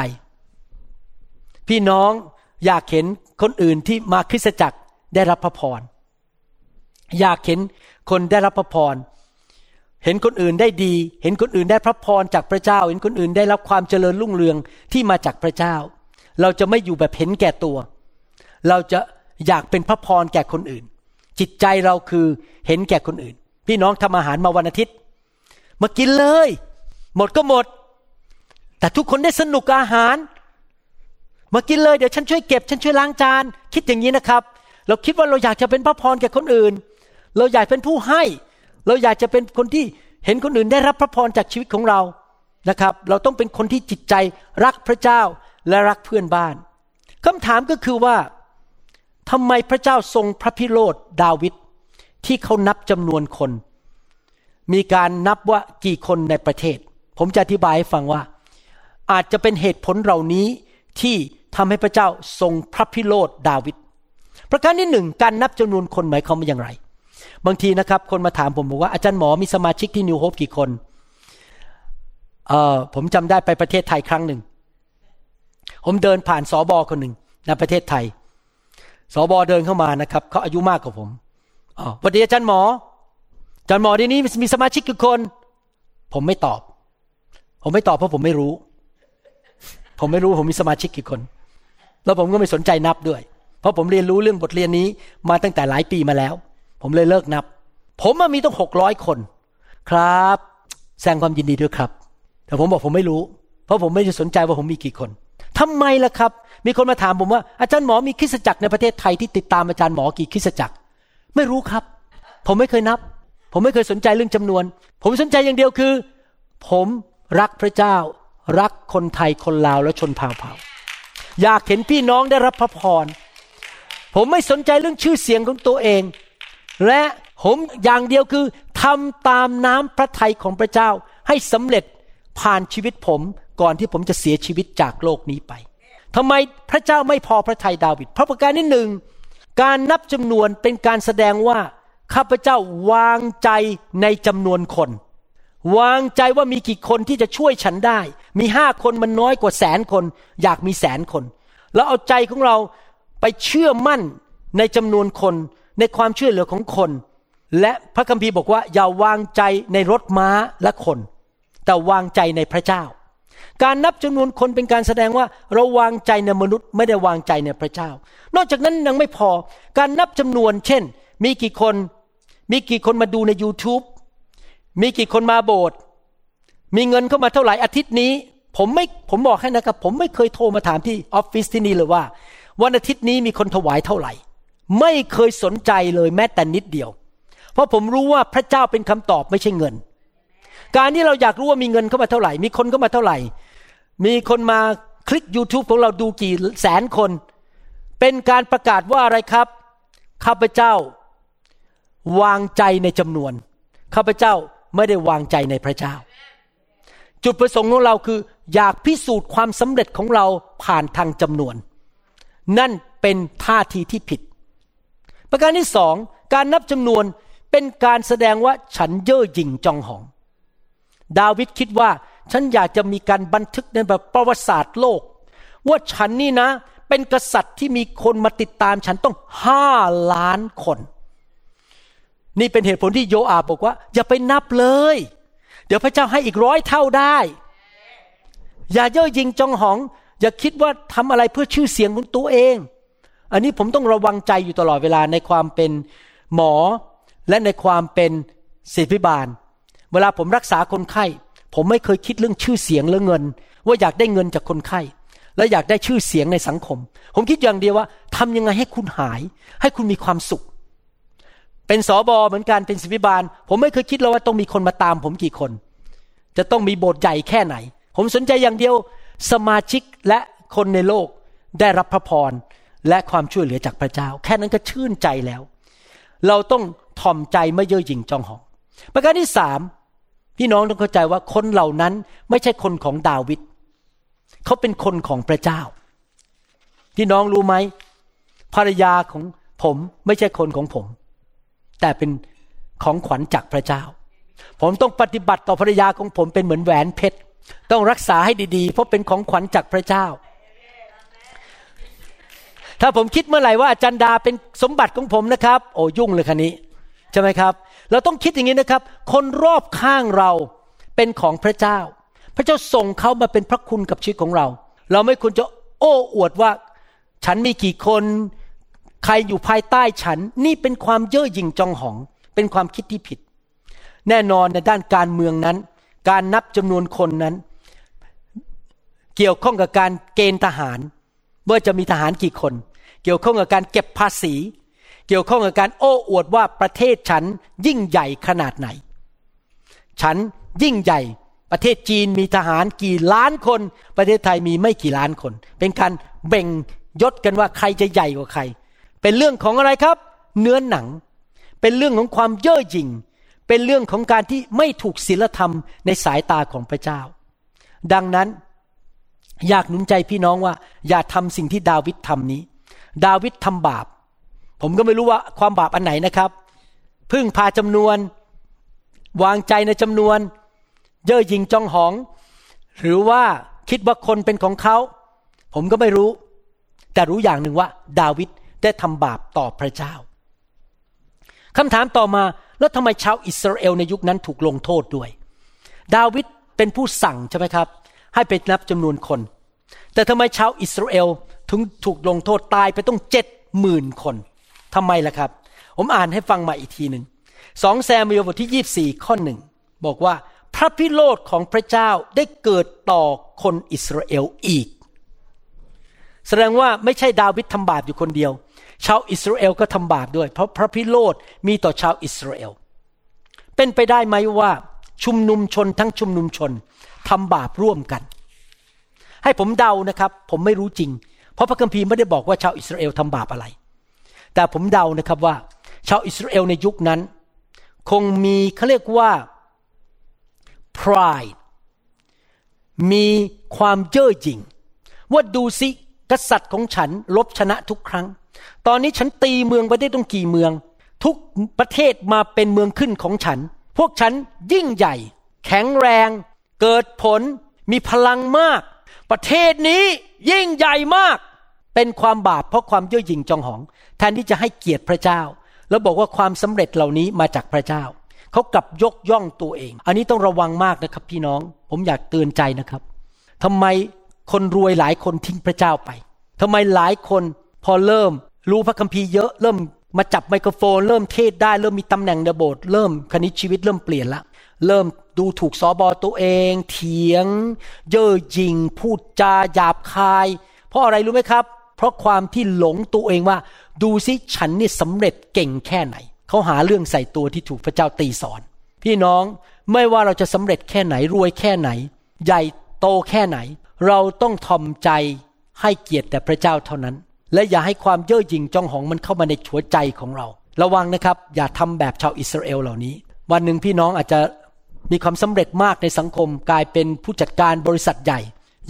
พี่น้องอยากเห็นคนอื่นที่มาคริสตจักรได้รับพระพร อยากเห็นคนได้รับพระพร เห็นคนอื่นได้ดี เห็นคนอื่นได้พระพรจากพระเจ้า เห็นคนอื่นได้รับความเจริญรุ่งเรืองที่มาจากพระเจ้า เราจะไม่อยู่แบบเห็นแก่ตัว เราจะอยากเป็นพระพรแก่คนอื่น จิตใจเราคือเห็นแก่คนอื่น พี่น้องทำอาหารมาวันอาทิตย์ มากินเลย หมดก็หมด แต่ทุกคนได้สนุกอาหาร มากินเลยเดี๋ยวฉันช่วยเก็บ ฉันช่วยล้างจาน คิดอย่างนี้นะครับ เราคิดว่าเราอยากจะเป็นพระพรแก่คนอื่น เราอยากเป็นผู้ให้ เราอยากจะเป็นคนที่เห็นคนอื่นได้รับพระพรจากชีวิตของเรานะครับ เราต้องเป็นคนที่จิตใจรักพระเจ้าและรักเพื่อนบ้านคำถามก็คือว่า ทำไมพระเจ้าทรงพระพิโรธดาวิดที่เขานับจำนวนคน มีการนับว่ากี่คนในประเทศ ผมจะอธิบายให้ฟังว่า อาจจะเป็นเหตุผลเหล่านี้ที่ทำให้พระเจ้าทรงพระพิโรธดาวิดประการที่หนึ่งการนับจำนวนคนหมายความว่าอย่างไร บางทีนะครับ คนมาถามผมบอกว่าอาจารย์หมอมีสมาชิกที่นิวโฮปกี่คนเออผมจำได้ไปประเทศไทยครั้งหนึ่ง ผมเดินผ่านสอบอคนหนึ่งในประเทศไทย สอบอเดินเข้ามานะครับเขาอายุมากกว่าผมอ๋อวันดีอาจารย์หมออาจารย์หมอที่นี้มีสมาชิกกี่คน ผมไม่ตอบ ผมไม่ตอบเพราะผมไม่รู้ ผมไม่รู้ผมมีสมาชิกกี่คน แล้วผมก็ไม่สนใจนับด้วย เพราะผมเรียนรู้เรื่องบทเรียนนี้มาตั้งแต่หลายปีมาแล้ว ผมเลยเลิกนับ ผมมีต้องหกร้อยคน ครับ แสดงความยินดีด้วยครับ แต่ผมบอกผมไม่รู้ เพราะผมไม่ได้สนใจว่าผมมีกี่คน ทำไมล่ะครับ มีคนมาถามผมว่าอาจารย์หมอมีคริสจักรในประเทศไทยที่ติดตามอาจารย์หมอกี่คริสจักร ไม่รู้ครับ ผมไม่เคยนับ ผมไม่เคยสนใจเรื่องจำนวน ผมสนใจอย่างเดียวคือ ผมรักพระเจ้า รักคนไทยคนลาวและชนเผ่าเผ่าอยากเห็นพี่น้องได้รับพระพร ผมไม่สนใจเรื่องชื่อเสียงของตัวเอง และผมอย่างเดียวคือทำตามน้ำพระทัยของพระเจ้าให้สำเร็จผ่านชีวิตผม ก่อนที่ผมจะเสียชีวิตจากโลกนี้ไปทำไมพระเจ้าไม่พอพระทัยดาวิดเพราะประการที่หนึ่งการนับจำนวนเป็นการแสดงว่าข้าพเจ้าวางใจในจำนวนคน วางใจว่ามีกี่คนที่จะช่วยฉันได้ มีห้าคนมันน้อยกว่าแสนคน อยากมีแสนคน แล้วเอาใจของเราไปเชื่อมั่นในจำนวนคนในความช่วยเหลือของคน และพระคัมภีร์บอกว่าอย่าวางใจในรถม้าและคน แต่วางใจในพระเจ้า การนับจำนวนคนเป็นการแสดงว่าเราวางใจในมนุษย์ไม่ได้วางใจในพระเจ้า นอกจากนั้นยังไม่พอการนับจำนวน เช่น มีกี่คน มีกี่คนมาดูใน YouTube มีกี่คนมาโบสถ์มีเงินเข้ามาเท่าไหร่อาทิตย์นี้ ผมไม่ผมบอกให้นะครับ ผมไม่เคยโทรมาถามที่ออฟฟิศที่นี่เลยว่า วันอาทิตย์นี้มีคนถวายเท่าไหร่ ไม่เคยสนใจเลยแม้แต่นิดเดียว เพราะผมรู้ว่าพระเจ้าเป็นคำตอบไม่ใช่เงิน การที่เราอยากรู้ว่ามีเงินเข้ามาเท่าไหร่ มีคนเข้ามาเท่าไหร่ มีคนมาคลิก YouTube ของเราดูกี่แสนคน เป็นการประกาศว่าอะไรครับ ข้าพเจ้าวางใจในจำนวน ข้าพเจ้าไม่ได้วางใจในพระเจ้า จุดประสงค์ของเราคือ อยากพิสูจน์ความสำเร็จของเราผ่านทางจำนวน นั่นเป็นท่าทีที่ผิด ประการที่สองการนับจำนวนเป็นการแสดงว่าฉันเย่อหยิ่งจองหอง ดาวิดคิดว่าฉันอยากจะมีการบันทึกในแบบประวัติศาสตร์โลก ว่าฉันนี่นะ เป็นกษัตริย์ที่มีคนมาติดตามฉันต้องห้าล้านคน นี่เป็นเหตุผลที่โยอาบบอกว่า อย่าไปนับเลย เดี๋ยวพระเจ้าให้อีกร้อยเท่าได้ อย่าเย่อหยิ่งจองหอง อย่าคิดว่าทำอะไรเพื่อชื่อเสียงของตัวเอง อันนี้ผมต้องระวังใจอยู่ตลอดเวลาในความเป็นหมอและในความเป็นศิษยพิบาล เวลาผมรักษาคนไข้ ผมไม่เคยคิดเรื่องชื่อเสียงและเงิน ว่าอยากได้เงินจากคนไข้ และอยากได้ชื่อเสียงในสังคม ผมคิดอย่างเดียวว่าทำยังไงให้คุณหาย ให้คุณมีความสุข เป็นสอบอเหมือนกันเป็นศิบิบาล ผมไม่เคยคิดเลยว่าต้องมีคนมาตาม ผมกี่คน จะต้องมีโบสถ์ใหญ่แค่ไหน ผมสนใจอย่างเดียวสมาชิกและคนในโลกได้รับพระพรและความช่วยเหลือจากพระเจ้า แค่นั้นก็ชื่นใจแล้ว เราต้องถ่อมใจไม่เย่อหยิ่งจองหอง ประการที่สาม พี่น้องต้องเข้าใจว่าคนเหล่านั้นไม่ใช่คนของดาวิดเขาเป็นคนของพระเจ้า พี่น้องรู้ไหมภรรยาของผมไม่ใช่คนของผม แต่เป็นของขวัญจากพระเจ้า ผมต้องปฏิบัติต่อภรรยาของผมเป็นเหมือนแหวนเพชร ต้องรักษาให้ดีๆ เพราะเป็นของขวัญจากพระเจ้า ถ้าผมคิดเมื่อไหร่ว่าอาจารย์ดาเป็นสมบัติของผมนะครับ โอ้ยุ่งเลยคันนี้ ใช่ไหมครับ เราต้องคิดอย่างนี้นะครับ คนรอบข้างเราเป็นของพระเจ้า พระเจ้าส่งเขามาเป็นพระคุณกับชีวิตของเรา เราไม่ควรจะโอ้อวดว่า ฉันมีกี่คนใครอยู่ภายใต้ฉัน นี่เป็นความเย่อหยิ่งจองหอง เป็นความคิดที่ผิด แน่นอนในด้านการเมืองนั้น การนับจำนวนคนนั้น เกี่ยวข้องกับการเกณฑ์ทหาร ว่าจะมีทหารกี่คน เกี่ยวข้องกับการเก็บภาษี เกี่ยวข้องกับการโอ้อวดว่าประเทศฉันยิ่งใหญ่ขนาดไหน ฉันยิ่งใหญ่ ประเทศจีนมีทหารกี่ล้านคน ประเทศไทยมีไม่กี่ล้านคน เป็นการแบ่งยศกันว่าใครจะใหญ่กว่าใคร เป็นเรื่องของอะไรครับ เนื้อหนัง เป็นเรื่องของความเย่อหยิ่ง เป็นเรื่องของการที่ไม่ถูกศีลธรรมในสายตาของพระเจ้า ดังนั้นอยากหนุนใจพี่น้องว่า อย่าทำสิ่งที่ดาวิดทำนี้ ดาวิดทำบาป ผมก็ไม่รู้ว่าความบาปอันไหนนะครับ พึ่งพาจำนวน วางใจในจำนวน เย่อหยิ่งจองหอง หรือว่าคิดว่าคนเป็นของเขา ผมก็ไม่รู้ แต่รู้อย่างหนึ่งว่า ดาวิดได้ทำบาปต่อพระเจ้าคำถามต่อมาแล้วทำไมชาวอิสราเอลในยุคนั้นถูกลงโทษด้วย ดาวิดเป็นผู้สั่งใช่ไหมครับ ให้ไปนับจำนวนคน แต่ทำไมชาวอิสราเอลถึงถูกลงโทษตายไปต้องเจ็ดหมื่นคน ทำไมล่ะครับ ผมอ่านให้ฟังมาอีกทีหนึ่งสองแซมเอลบทที่ยี่สี่ข้อหนึ่งบอกว่าพระพิโรธของพระเจ้าได้เกิดต่อคนอิสราเอลอีก แสดงว่าไม่ใช่ดาวิดทำบาปอยู่คนเดียว ชาวอิสราเอลก็ทำบาปด้วย เพราะพระพิโรธมีต่อชาวอิสราเอล เป็นไปได้ไหมว่าชุมนุมชนทั้งชุมนุมชนทำบาปร่วมกัน ให้ผมเดานะครับ ผมไม่รู้จริง เพราะพระคัมภีร์ไม่ได้บอกว่าชาวอิสราเอลทำบาปอะไร แต่ผมเดานะครับว่า ชาวอิสราเอลในยุคนั้น คงมีเขาเรียกว่า pride มีความเย่อหยิ่ง ว่าดูสิกษัตริย์ของฉันลบชนะทุกครั้ง ตอนนี้ฉันตีเมืองไปได้ต้องกี่เมือง ทุกประเทศมาเป็นเมืองขึ้นของฉัน พวกฉันยิ่งใหญ่ แข็งแรง เกิดผล มีพลังมาก ประเทศนี้ยิ่งใหญ่มาก เป็นความบาปเพราะความเย่อหยิ่งจองหอง แทนที่จะให้เกียรติพระเจ้า แล้วบอกว่าความสำเร็จเหล่านี้มาจากพระเจ้า เขากลับยกย่องตัวเอง อันนี้ต้องระวังมากนะครับพี่น้อง ผมอยากเตือนใจนะครับทำไมคนรวยหลายคนทิ้งพระเจ้าไปทำไมหลายคนพอเริ่มรู้พระคัมภีร์เยอะเริ่มมาจับไมโครโฟน เริ่มเทศได้เริ่มมีตำแหน่งในโบสถ์เริ่มคณิตชีวิตเริ่มเปลี่ยนละเริ่มดูถูกสอบอตัวเอง เถียง เย่อหยิ่งพูดจาหยาบคาย เพราะอะไรรู้ไหมครับเราะความที่หลงตัวเองว่า ดูสิฉันนี่สำเร็จเก่งแค่ไหน เขาหาเรื่องใส่ตัวที่ถูกพระเจ้าตีสอน พี่น้องไม่ว่าเราจะสำเร็จแค่ไหนรวยแค่ไหน ใหญ่โตแค่ไหน เราต้องทอมใจให้เกียรติแต่พระเจ้าเท่านั้น และอย่าให้ความเย่อหยิ่งจองหองมันเข้ามาในหัวใจของเรา ระวังนะครับ อย่าทำแบบชาวอิสราเอลเหล่านี้ วันหนึ่งพี่น้องอาจจะมีความสำเร็จมากในสังคมกลายเป็นผู้จัดการบริษัทใหญ่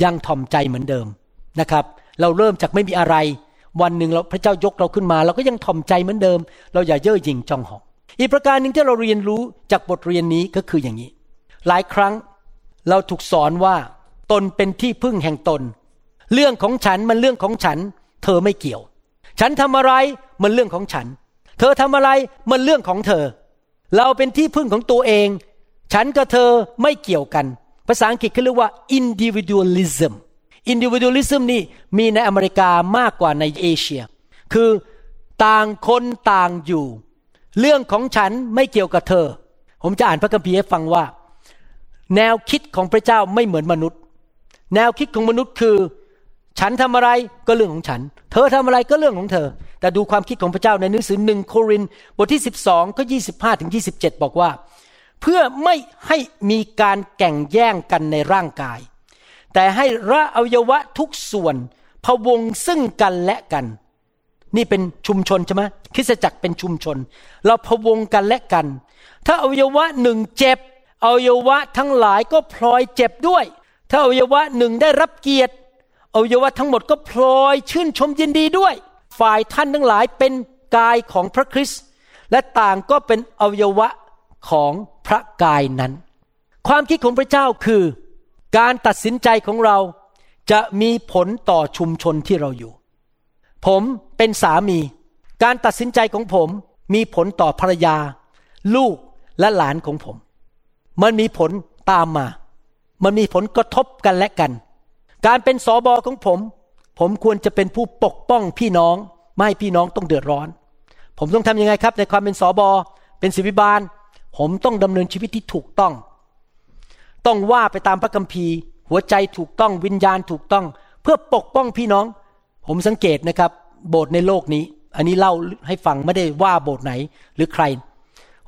ยังทอมใจเหมือนเดิมนะครับ เราเริ่มจากไม่มีอะไร วันหนึ่งเราพระเจ้ายกเราขึ้นมา เราก็ยังทอมใจเหมือนเดิม เราอย่าเย่อหยิ่งจองหองอีกประการหนึ่งที่เราเรียนรู้จากบทเรียนนี้ก็คืออย่างนี้ หลายครั้งเราถูกสอนว่าตนเป็นที่พึ่งแห่งตน เรื่องของฉันมันเรื่องของฉัน เธอไม่เกี่ยว ฉันทำอะไรมันเรื่องของฉัน เธอทำอะไรมันเรื่องของเธอ เราเป็นที่พึ่งของตัวเอง ฉันกับเธอไม่เกี่ยวกัน ภาษาอังกฤษเขาเรียกว่า individualism individualism นี่มีในอเมริกามากกว่าในเอเชีย คือต่างคนต่างอยู่ เรื่องของฉันไม่เกี่ยวกับเธอ ผมจะอ่านพระคัมภีร์ให้ฟังว่า แนวคิดของพระเจ้าไม่เหมือนมนุษย์ แนวคิดของมนุษย์คือ ฉันทำอะไรก็เรื่องของฉัน เธอทำอะไรก็เรื่องของเธอ แต่ดูความคิดของพระเจ้าในหนังสือหนึ่งโครินบทที่ 12ก็25ถึง27 บอกว่า เพื่อไม่ให้มีการแก่งแย่งกันในร่างกาย แต่ให้ระอวัยวะทุกส่วนพะวงซึ่งกันและกัน นี่เป็นชุมชนใช่ไหมคริสตจักรเป็นชุมชน เราพะวงกันและกัน ถ้าอวัยวะหนึ่งเจ็บอวัยวะทั้งหลายก็พลอยเจ็บด้วย ถ้าอวัยวะหนึ่งได้รับเกียรติอวัยวะทั้งหมดก็พลอยชื่นชมยินดีด้วย ฝ่ายท่านทั้งหลายเป็นกายของพระคริสต์และต่างก็เป็นอวัยวะของพระกายนั้น ความคิดของพระเจ้าคือ การตัดสินใจของเราจะมีผลต่อชุมชนที่เราอยู่ ผมเป็นสามี การตัดสินใจของผมมีผลต่อภรรยา ลูกและหลานของผม มันมีผลตามมา มันมีผลกระทบกันและกัน การเป็นสอบอของผม ผมควรจะเป็นผู้ปกป้องพี่น้อง ไม่ให้พี่น้องต้องเดือดร้อน ผมต้องทำยังไงครับ ในความเป็นสอบอเป็นศิบิบาล ผมต้องดำเนินชีวิตที่ถูกต้อง ต้องว่าไปตามพระคัมภีร์ หัวใจถูกต้องวิญญาณถูกต้อง เพื่อปกป้องพี่น้อง ผมสังเกตนะครับ โบสถ์ในโลกนี้ อันนี้เล่าให้ฟังไม่ได้ว่าโบสถ์ไหนหรือใคร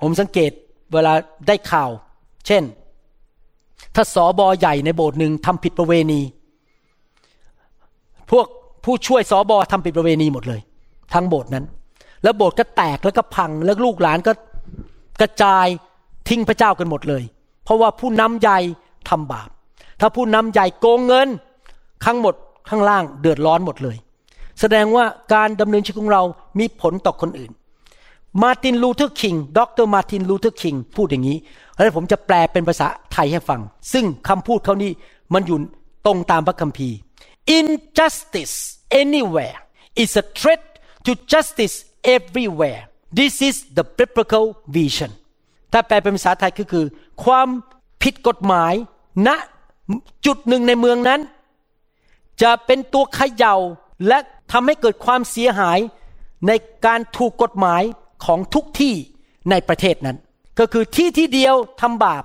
ผมสังเกตเวลาได้ข่าว เช่น ถ้าสอบอใหญ่ในโบสถ์หนึ่งทำผิดประเวณี พวกผู้ช่วยสอบอทำผิดประเวณีหมดเลย ทั้งโบสถ์นั้น แล้วโบสถ์ก็แตกแล้วก็พังแล้วลูกหลานก็กระจายทิ้งพระเจ้ากันหมดเลย เพราะว่าผู้นำใหญ่ทำบาป ถ้าผู้นำใหญ่โกงเงินข้างหมดข้างล่างเดือดร้อนหมดเลย แสดงว่าการดำเนินชีวิตของเรามีผลต่อคนอื่น มาร์ตินลูเทอร์คิง ดรมาร์ตินลูเทอร์คิง พูดอย่างนี้ แล้วผมจะแปลเป็นภาษาไทยให้ฟัง ซึ่งคำพูดเขานี่มันอยู่ตรงตามพระคัมภีร์ injustice anywhere is a threat to justice everywhere this is the biblical vision ถ้าแปลเป็นภาษาไทยก็คือ ความผิดกฎหมายณจุดหนึ่งในเมืองนั้น จะเป็นตัวเขย่าและทำให้เกิดความเสียหายในการถูกกฎหมายของทุกที่ในประเทศนั้น ก็คือที่ที่เดียวทำบาป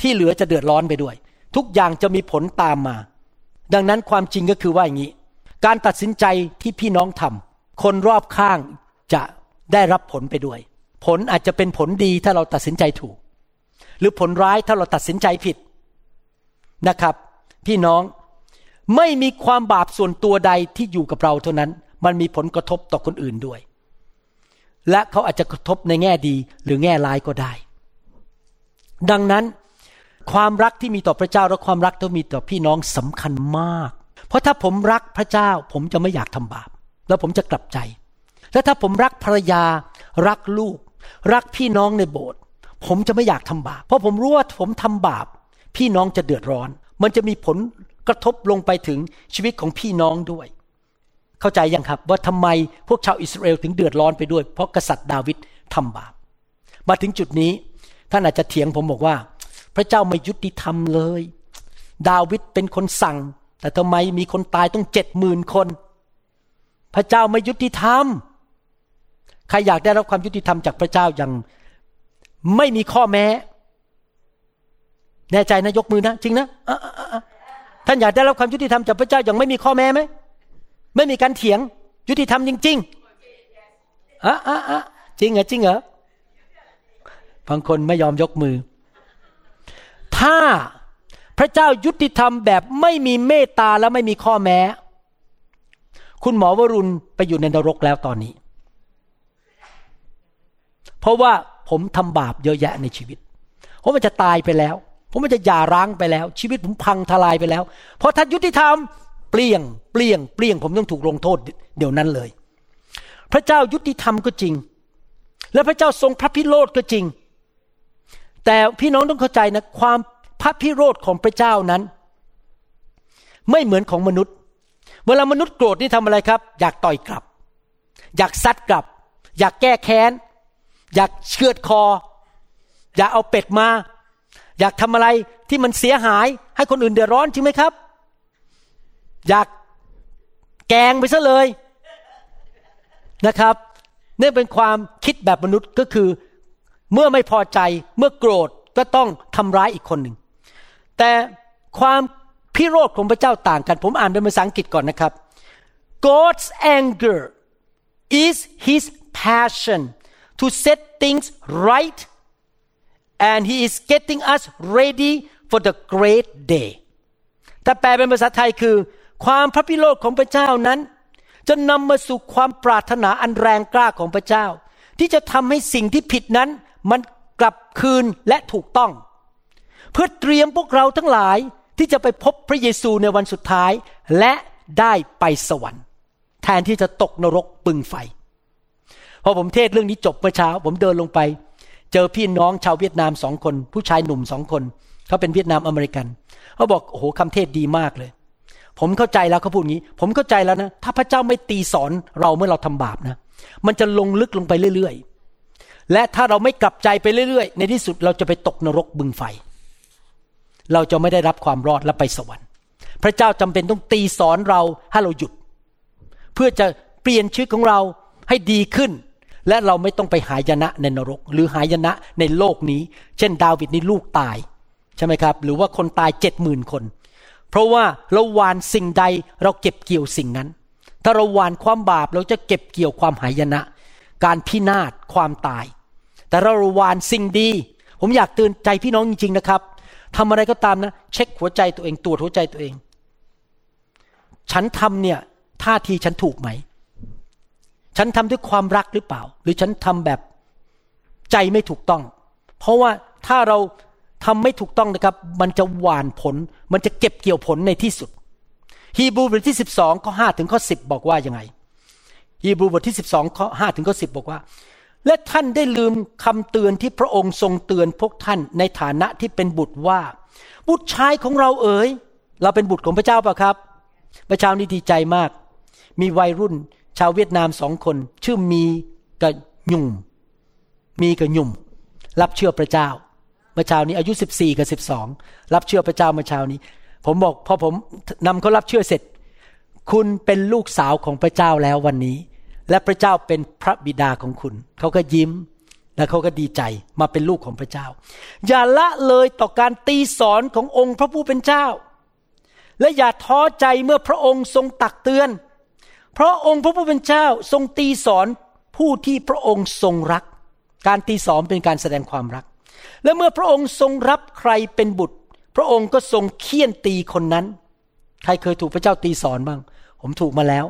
ที่เหลือจะเดือดร้อนไปด้วย ทุกอย่างจะมีผลตามมา ดังนั้นความจริงก็คือว่าอย่างนี้ การตัดสินใจที่พี่น้องทำคนรอบข้างจะได้รับผลไปด้วย ผลอาจจะเป็นผลดีถ้าเราตัดสินใจถูก หรือผลร้ายถ้าเราตัดสินใจผิดนะครับ พี่น้องไม่มีความบาปส่วนตัวใดที่อยู่กับเราเท่านั้น มันมีผลกระทบต่อคนอื่นด้วย และเขาอาจจะกระทบในแง่ดีหรือแง่ร้ายก็ได้ ดังนั้นความรักที่มีต่อพระเจ้าและความรักที่มีต่อพี่น้องสำคัญมาก เพราะถ้าผมรักพระเจ้า ผมจะไม่อยากทำบาป แล้วผมจะกลับใจ และถ้าผมรักภรรยา รักลูก รักพี่น้องในโบสถ์ ผมจะไม่อยากทำบาป เพราะผมรู้ว่าผมทำบาป พี่น้องจะเดือดร้อน มันจะมีผลกระทบลงไปถึงชีวิตของพี่น้องด้วย เข้าใจยังครับว่าทำไมพวกชาวอิสราเอลถึงเดือดร้อนไปด้วย เพราะกษัตริย์ดาวิดทำบาป มาถึงจุดนี้ท่านอาจจะเถียงผมบอกว่า พระเจ้าไม่ยุติธรรมเลย ดาวิดเป็นคนสั่ง แต่ทำไมมีคนตายต้องเจ็ดหมื่นคน พระเจ้าไม่ยุติธรรม ใครอยากได้รับความยุติธรรมจากพระเจ้าอย่าง ไม่มีข้อแม้ แน่ใจนะยกมือนะจริงนะะะะท่านอยากได้รับความยุติธรรมจากพระเจ้าอย่างไม่มีข้อแม้ไหมไม่มีการเถียง ยุติธรรมจริงๆอะอะอะจริงเหรอจริงเหรอบางคนไม่ยอมยกมือ ถ้าพระเจ้ายุติธรรมแบบไม่มีเมตตาและไม่มีข้อแม้ คุณหมอวรุณไปอยู่ในนรกแล้วตอนนี้ เพราะว่า ผมทำบาปเยอะแยะในชีวิต ผมมันจะตายไปแล้ว ผมมันจะหย่าร้างไปแล้ว ชีวิตผมพังทลายไปแล้ว เพราะถ้ายุติธรรมเปลี่ยงเปลี่ยงเปลี่ยงผมต้องถูกลงโทษเดี๋ยวนั้นเลย พระเจ้ายุติธรรมก็จริง และพระเจ้าทรงพระพิโรธก็จริง แต่พี่น้องต้องเข้าใจนะความพระพิโรธของพระเจ้านั้น ไม่เหมือนของมนุษย์ เวลามนุษย์โกรธนี่ทำอะไรครับ อยากต่อยกลับ อยากซัดกลับ อยากแก้แค้น อยากเชือดคอ อยากเอาเป็ดมา อยากทำอะไรที่มันเสียหาย ให้คนอื่นเดือดร้อนจริงไหมครับ อยากแกงไปซะเลยนะครับนี่เป็นความคิดแบบมนุษย์ก็คือ เมื่อไม่พอใจเมื่อโกรธก็ต้องทำร้ายอีกคนหนึ่ง แต่ความพิโรธของพระเจ้าต่างกัน ผมอ่านเป็นภาษาอังกฤษก่อนนะครับ God's anger is His passion to set things right and He is getting us ready for the great day ถ้าแปลเป็นภาษาไทยคือ ความพระพิโรธของพระเจ้านั้น จะนำมาสู่ความปรารถนาอันแรงกล้าของพระเจ้า ที่จะทำให้สิ่งที่ผิดนั้น มันกลับคืนและถูกต้อง เพื่อเตรียมพวกเราทั้งหลายที่จะไปพบพระเยซูในวันสุดท้าย และได้ไปสวรรค์ แทนที่จะตกนรกปึงไฟ พอผมเทศเรื่องนี้จบเมื่อเช้า ผมเดินลงไป เจอพี่น้องชาวเวียดนามสองคน ผู้ชายหนุ่มสองคน เขาเป็นเวียดนามอเมริกันเขาบอกโอ้โหคำเทศดีมากเลย ผมเข้าใจแล้วเขาพูดงี้ ผมเข้าใจแล้วนะถ้าพระเจ้าไม่ตีสอนเราเมื่อเราทำบาปนะ มันจะลงลึกลงไปเรื่อยๆ และถ้าเราไม่กลับใจไปเรื่อยๆ ในที่สุดเราจะไปตกนรกบึงไฟ เราจะไม่ได้รับความรอดและไปสวรรค์ พระเจ้าจำเป็นต้องตีสอนเราให้เราหยุด เพื่อจะเปลี่ยนชีวิตของเราให้ดีขึ้น และเราไม่ต้องไปหายนะในนรก หรือหายนะในโลกนี้ เช่น ดาวิดนี่ลูกตายใช่ไหมครับ หรือว่าคนตายเจ็ดหมื่นคน เพราะว่าเราหวานสิ่งใดเราเก็บเกี่ยวสิ่งนั้น ถ้าเราหว่านความบาปเราจะเก็บเกี่ยวความหายนะ การพินาศความตาย แต่เราหว่านสิ่งดี ผมอยากเตือนใจพี่น้องจริงๆนะครับทำอะไรก็ตามนะ เช็คหัวใจตัวเองตรวจหัวใจตัวเอง ฉันทำเนี่ยท่าทีฉันถูกไหม ฉันทำด้วยความรักหรือเปล่า หรือฉันทำแบบใจไม่ถูกต้อง เพราะว่าถ้าเราทำไม่ถูกต้องนะครับ มันจะหวานผล มันจะเก็บเกี่ยวผลในที่สุด ฮีบรูบทที่สิบสองข้อห้าถึงข้อสิบบอกว่ายังไง ฮีบรูบทที่สิบสองข้อห้าถึงข้อสิบบอกว่า และท่านได้ลืมคำเตือนที่พระองค์ทรงเตือนพวกท่านในฐานะที่เป็นบุตรว่า บุตรชายของเราเอ๋ยเราเป็นบุตรของพระเจ้าป่ะครับพระเจ้านี่ดีใจมาก มีวัยรุ่น ชาวเวียดนามสองคน ชื่อมีกับยุ่มมีกับยุ่มรับเชื่อพระเจ้าเมื่อเช้านี้อายุสิบสี่กับสิบสองรับเชื่อพระเจ้าเมื่อเช้านี้ ผมบอกพอผมนำเขารับเชื่อเสร็จ คุณเป็นลูกสาวของพระเจ้าแล้ววันนี้ และพระเจ้าเป็นพระบิดาของคุณ เขาก็ยิ้มและเขาก็ดีใจมาเป็นลูกของพระเจ้า อย่าละเลยต่อการตีสอนขององค์พระผู้เป็นเจ้า และอย่าท้อใจเมื่อพระองค์ทรงตักเตือน เพราะองค์พระผู้เป็นเจ้าทรงตีสอนผู้ที่พระองค์ทรงรัก การตีสอนเป็นการแสดงความรัก และเมื่อพระองค์ทรงรับใครเป็นบุตร พระองค์ก็ทรงเคี่ยนตีคนนั้น ใครเคยถูกพระเจ้าตีสอนบ้าง ผมถูกมาแล้ว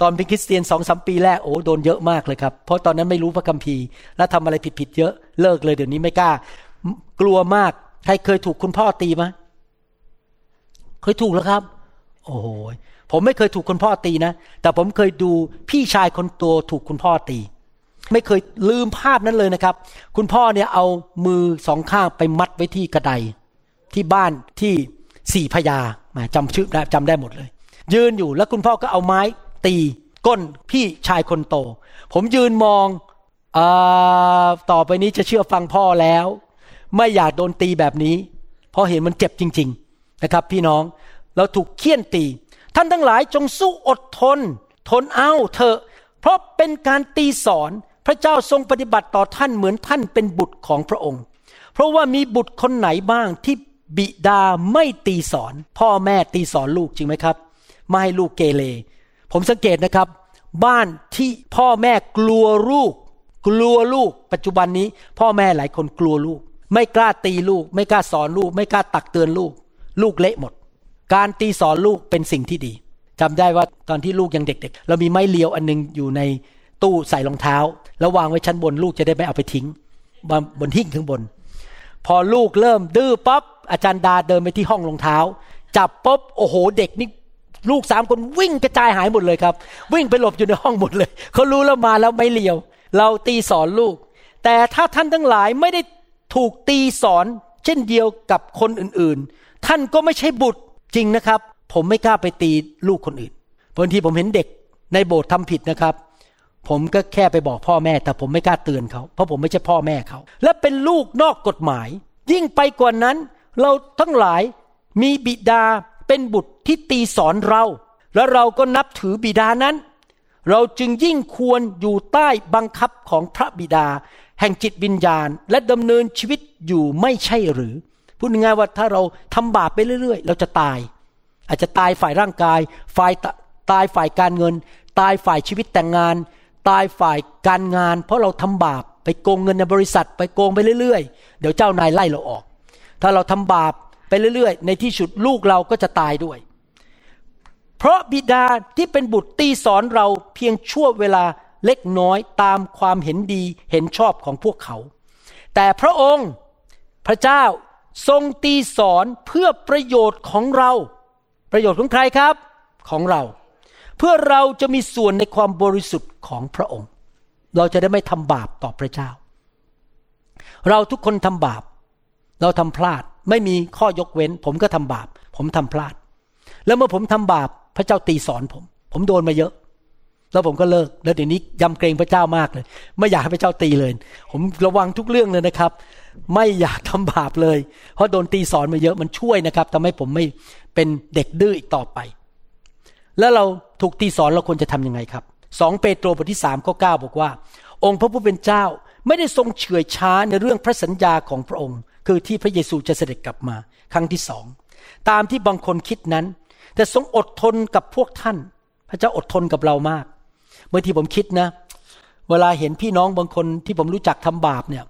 ตอนเป็นคริสเตียนสองสมปีแรกโอ้โดนเยอะมากเลยครับ เพราะตอนนั้นไม่รู้พระคัมภีร์ และทำอะไรผิดๆเยอะเลิกเลยเดี๋ยวนี้ไม่กล้า กลัวมากใครเคยถูกคุณพ่อตีไหมเคยถูกแล้วครับ โอ้โห ผมไม่เคยถูกคุณพ่อตีนะ แต่ผมเคยดูพี่ชายคนโตถูกคุณพ่อตี ไม่เคยลืมภาพนั้นเลยนะครับ คุณพ่อเนี่ยเอามือสองข้างไปมัดไว้ที่กระไดที่บ้านที่สี่พญาแหมจำชื่อได้จำได้หมดเลย ยืนอยู่แล้วคุณพ่อก็เอาไม้ตีก้นพี่ชายคนโต ผมยืนมองอาต่อไปนี้จะเชื่อฟังพ่อแล้ว ไม่อยากโดนตีแบบนี้ เพราะเห็นมันเจ็บจริง ๆ นะครับ พี่น้องเราถูกเคี่ยนตี ท่านทั้งหลายจงสู้อดทน ทนเอาเถอะ เพราะเป็นการตีสอนพระเจ้าทรงปฏิบัติต่อท่านเหมือนท่านเป็นบุตรของพระองค์ เพราะว่ามีบุตรคนไหนบ้างที่บิดาไม่ตีสอน พ่อแม่ตีสอนลูกจริงไหมครับ ไม่ให้ลูกเกเรผมสังเกตนะครับ บ้านที่พ่อแม่กลัวลูก กลัวลูก ปัจจุบันนี้ พ่อแม่หลายคนกลัวลูก ไม่กล้าตีลูก ไม่กล้าสอนลูก ไม่กล้าตักเตือนลูก ลูกเละหมด การตีสอนลูกเป็นสิ่งที่ดีจำได้ว่าตอนที่ลูกยังเด็ก ๆ เรามีไม้เลียวอันนึงอยู่ในตู้ใส่รองเท้า แล้ววางไว้ชั้นบนลูกจะได้ไม่เอาไปทิ้งบนหิ้งข้างบน พอลูกเริ่มดื้อปั๊บอาจารย์ดาเดินไปที่ห้องรองเท้า จับปุ๊บโอ้โหเด็กนี่ลูกสามคนวิ่งกระจายหายหมดเลยครับ วิ่งไปหลบอยู่ในห้องหมดเลยเขารู้แล้วมาแล้วไม่เลียว เราตีสอนลูก แต่ถ้าท่านทั้งหลายไม่ได้ถูกตีสอน เช่นเดียวกับคนอื่นๆ ท่านก็ไม่ใช่บุตร จริงนะครับ ผมไม่กล้าไปตีลูกคนอื่นบางทีผมเห็นเด็กในโบสถ์ทำผิดนะครับ ผมก็แค่ไปบอกพ่อแม่ แต่ผมไม่กล้าเตือนเขา เพราะผมไม่ใช่พ่อแม่เขา และเป็นลูกนอกกฎหมาย ยิ่งไปกว่านั้น เราทั้งหลายมีบิดาเป็นบุตรที่ตีสอนเรา และเราก็นับถือบิดานั้น เราจึงยิ่งควรอยู่ใต้บังคับของพระบิดา แห่งจิตวิญญาณ และดำเนินชีวิตอยู่ไม่ใช่หรือ พูดง่ายๆว่าถ้าเราทำบาปไปเรื่อย ๆ เราจะตาย อาจจะตายฝ่ายร่างกาย ฝ่ายตายฝ่ายการเงิน ตายฝ่ายชีวิตแต่งงาน ตายฝ่ายการงาน เพราะเราทำบาปไปโกงเงินในบริษัท ไปโกงไปเรื่อยๆ เดี๋ยวเจ้านายไล่เราออก ถ้าเราทำบาปไปเรื่อยๆ ในที่สุดลูกเราก็จะตายด้วย เพราะบิดาที่เป็นบุตรตีสอนเราเพียงชั่วเวลาเล็กน้อยตามความเห็นดีเห็นชอบของพวกเขา แต่พระองค์พระเจ้า ทรงตีสอนเพื่อประโยชน์ของเรา ประโยชน์ของใครครับของเรา เพื่อเราจะมีส่วนในความบริสุทธิ์ของพระองค์ เราจะได้ไม่ทำบาปต่อพระเจ้า เราทุกคนทำบาป เราทำพลาดไม่มีข้อยกเว้น ผมก็ทำบาป ผมทำพลาด แล้วเมื่อผมทำบาปพระเจ้าตีสอนผม ผมโดนมาเยอะ แล้วผมก็เลิกแล้วเดี๋ยวนี้ยำเกรงพระเจ้ามากเลย ไม่อยากให้พระเจ้าตีเลย ผมระวังทุกเรื่องเลยนะครับ ไม่อยากทำบาปเลย เพราะโดนตีสอนมาเยอะมันช่วยนะครับทำให้ผมไม่เป็นเด็กดื้ออีกต่อไป แล้วเราถูกตีสอนเราควรจะทํำยังไงครับสองเปโตรบทที่สามข้อเก้าบอกว่า องค์พระผู้เป็นเจ้าไม่ได้ทรงเฉื่อยช้าในเรื่องพระสัญญาของพระองค์ คือที่พระเยซูจะเสด็จกลับมา ครั้งที่สองตามที่บางคนคิดนั้น แต่ทรงอดทนกับพวกท่าน พระเจ้าอดทนกับเรามาก บางทีผมคิดนะ เวลาเห็นพี่น้องบางคนที่ผมรู้จักทำบาปเนี่ย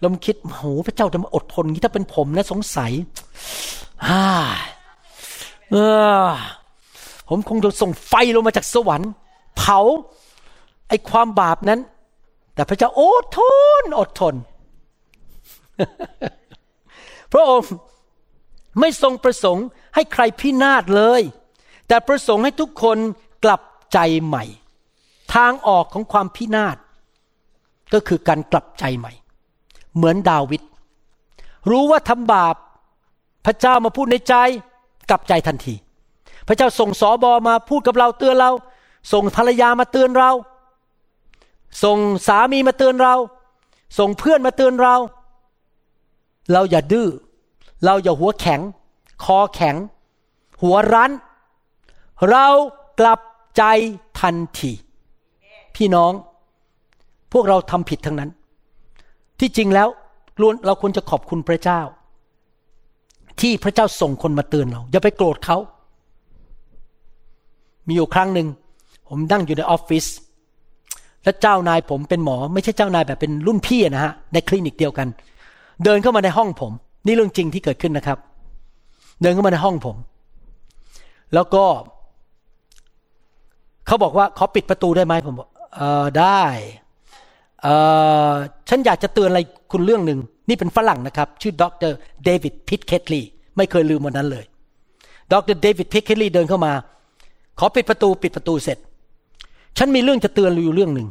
เราคิดโหพระเจ้าจะมาอดทนนี้ถ้าเป็นผมนะสงสัยฮ่าเออผมคงจะส่งไฟลงมาจากสวรรค์ เผาไอ้ความบาปนั้น แต่พระเจ้าอดทนอดทน พระองค์ไม่ทรงประสงค์ให้ใครพินาศเลย แต่ประสงค์ให้ทุกคนกลับใจใหม่ ทางออกของความพินาศก็คือการกลับใจใหม่ เหมือนดาวิดรู้ว่าทำบาป พระเจ้ามาพูดในใจ กลับใจทันที พระเจ้าส่งสอบอมาพูดกับเราเตือนเรา ส่งภรรยามาเตือนเรา ส่งสามีมาเตือนเรา ส่งเพื่อนมาเตือนเรา เราอย่าดื้อเราอย่าหัวแข็ง คอแข็ง หัวรั้น เรากลับใจทันที พี่น้อง พวกเราทำผิดทั้งนั้น ที่จริงแล้วเราควรจะขอบคุณพระเจ้า ที่พระเจ้าส่งคนมาเตือนเรา อย่าไปโกรธเขา มีอยู่ครั้งหนึ่ง ผมนั่งอยู่ในออฟฟิศและเจ้านายผมเป็นหมอ ไม่ใช่เจ้านายแบบเป็นรุ่นพี่นะฮะในคลินิกเดียวกัน เดินเข้ามาในห้องผม นี่เรื่องจริงที่เกิดขึ้นนะครับ เดินเข้ามาในห้องผม แล้วก็เขาบอกว่าขอปิดประตูได้ไหมผมบอก เออได้เออฉันอยากจะเตือนอะไรคุณเรื่องหนึ่งนี่เป็นฝรั่งนะครับ ชื่อดรเดวิดพิทเคทลีไม่เคยลืมวันนั้นเลย ดรเดวิดพิทเคทลีเดินเข้ามา ขอปิดประตูปิดประตูเสร็จ ฉันมีเรื่องจะเตือนอยู่เรื่องหนึ่ง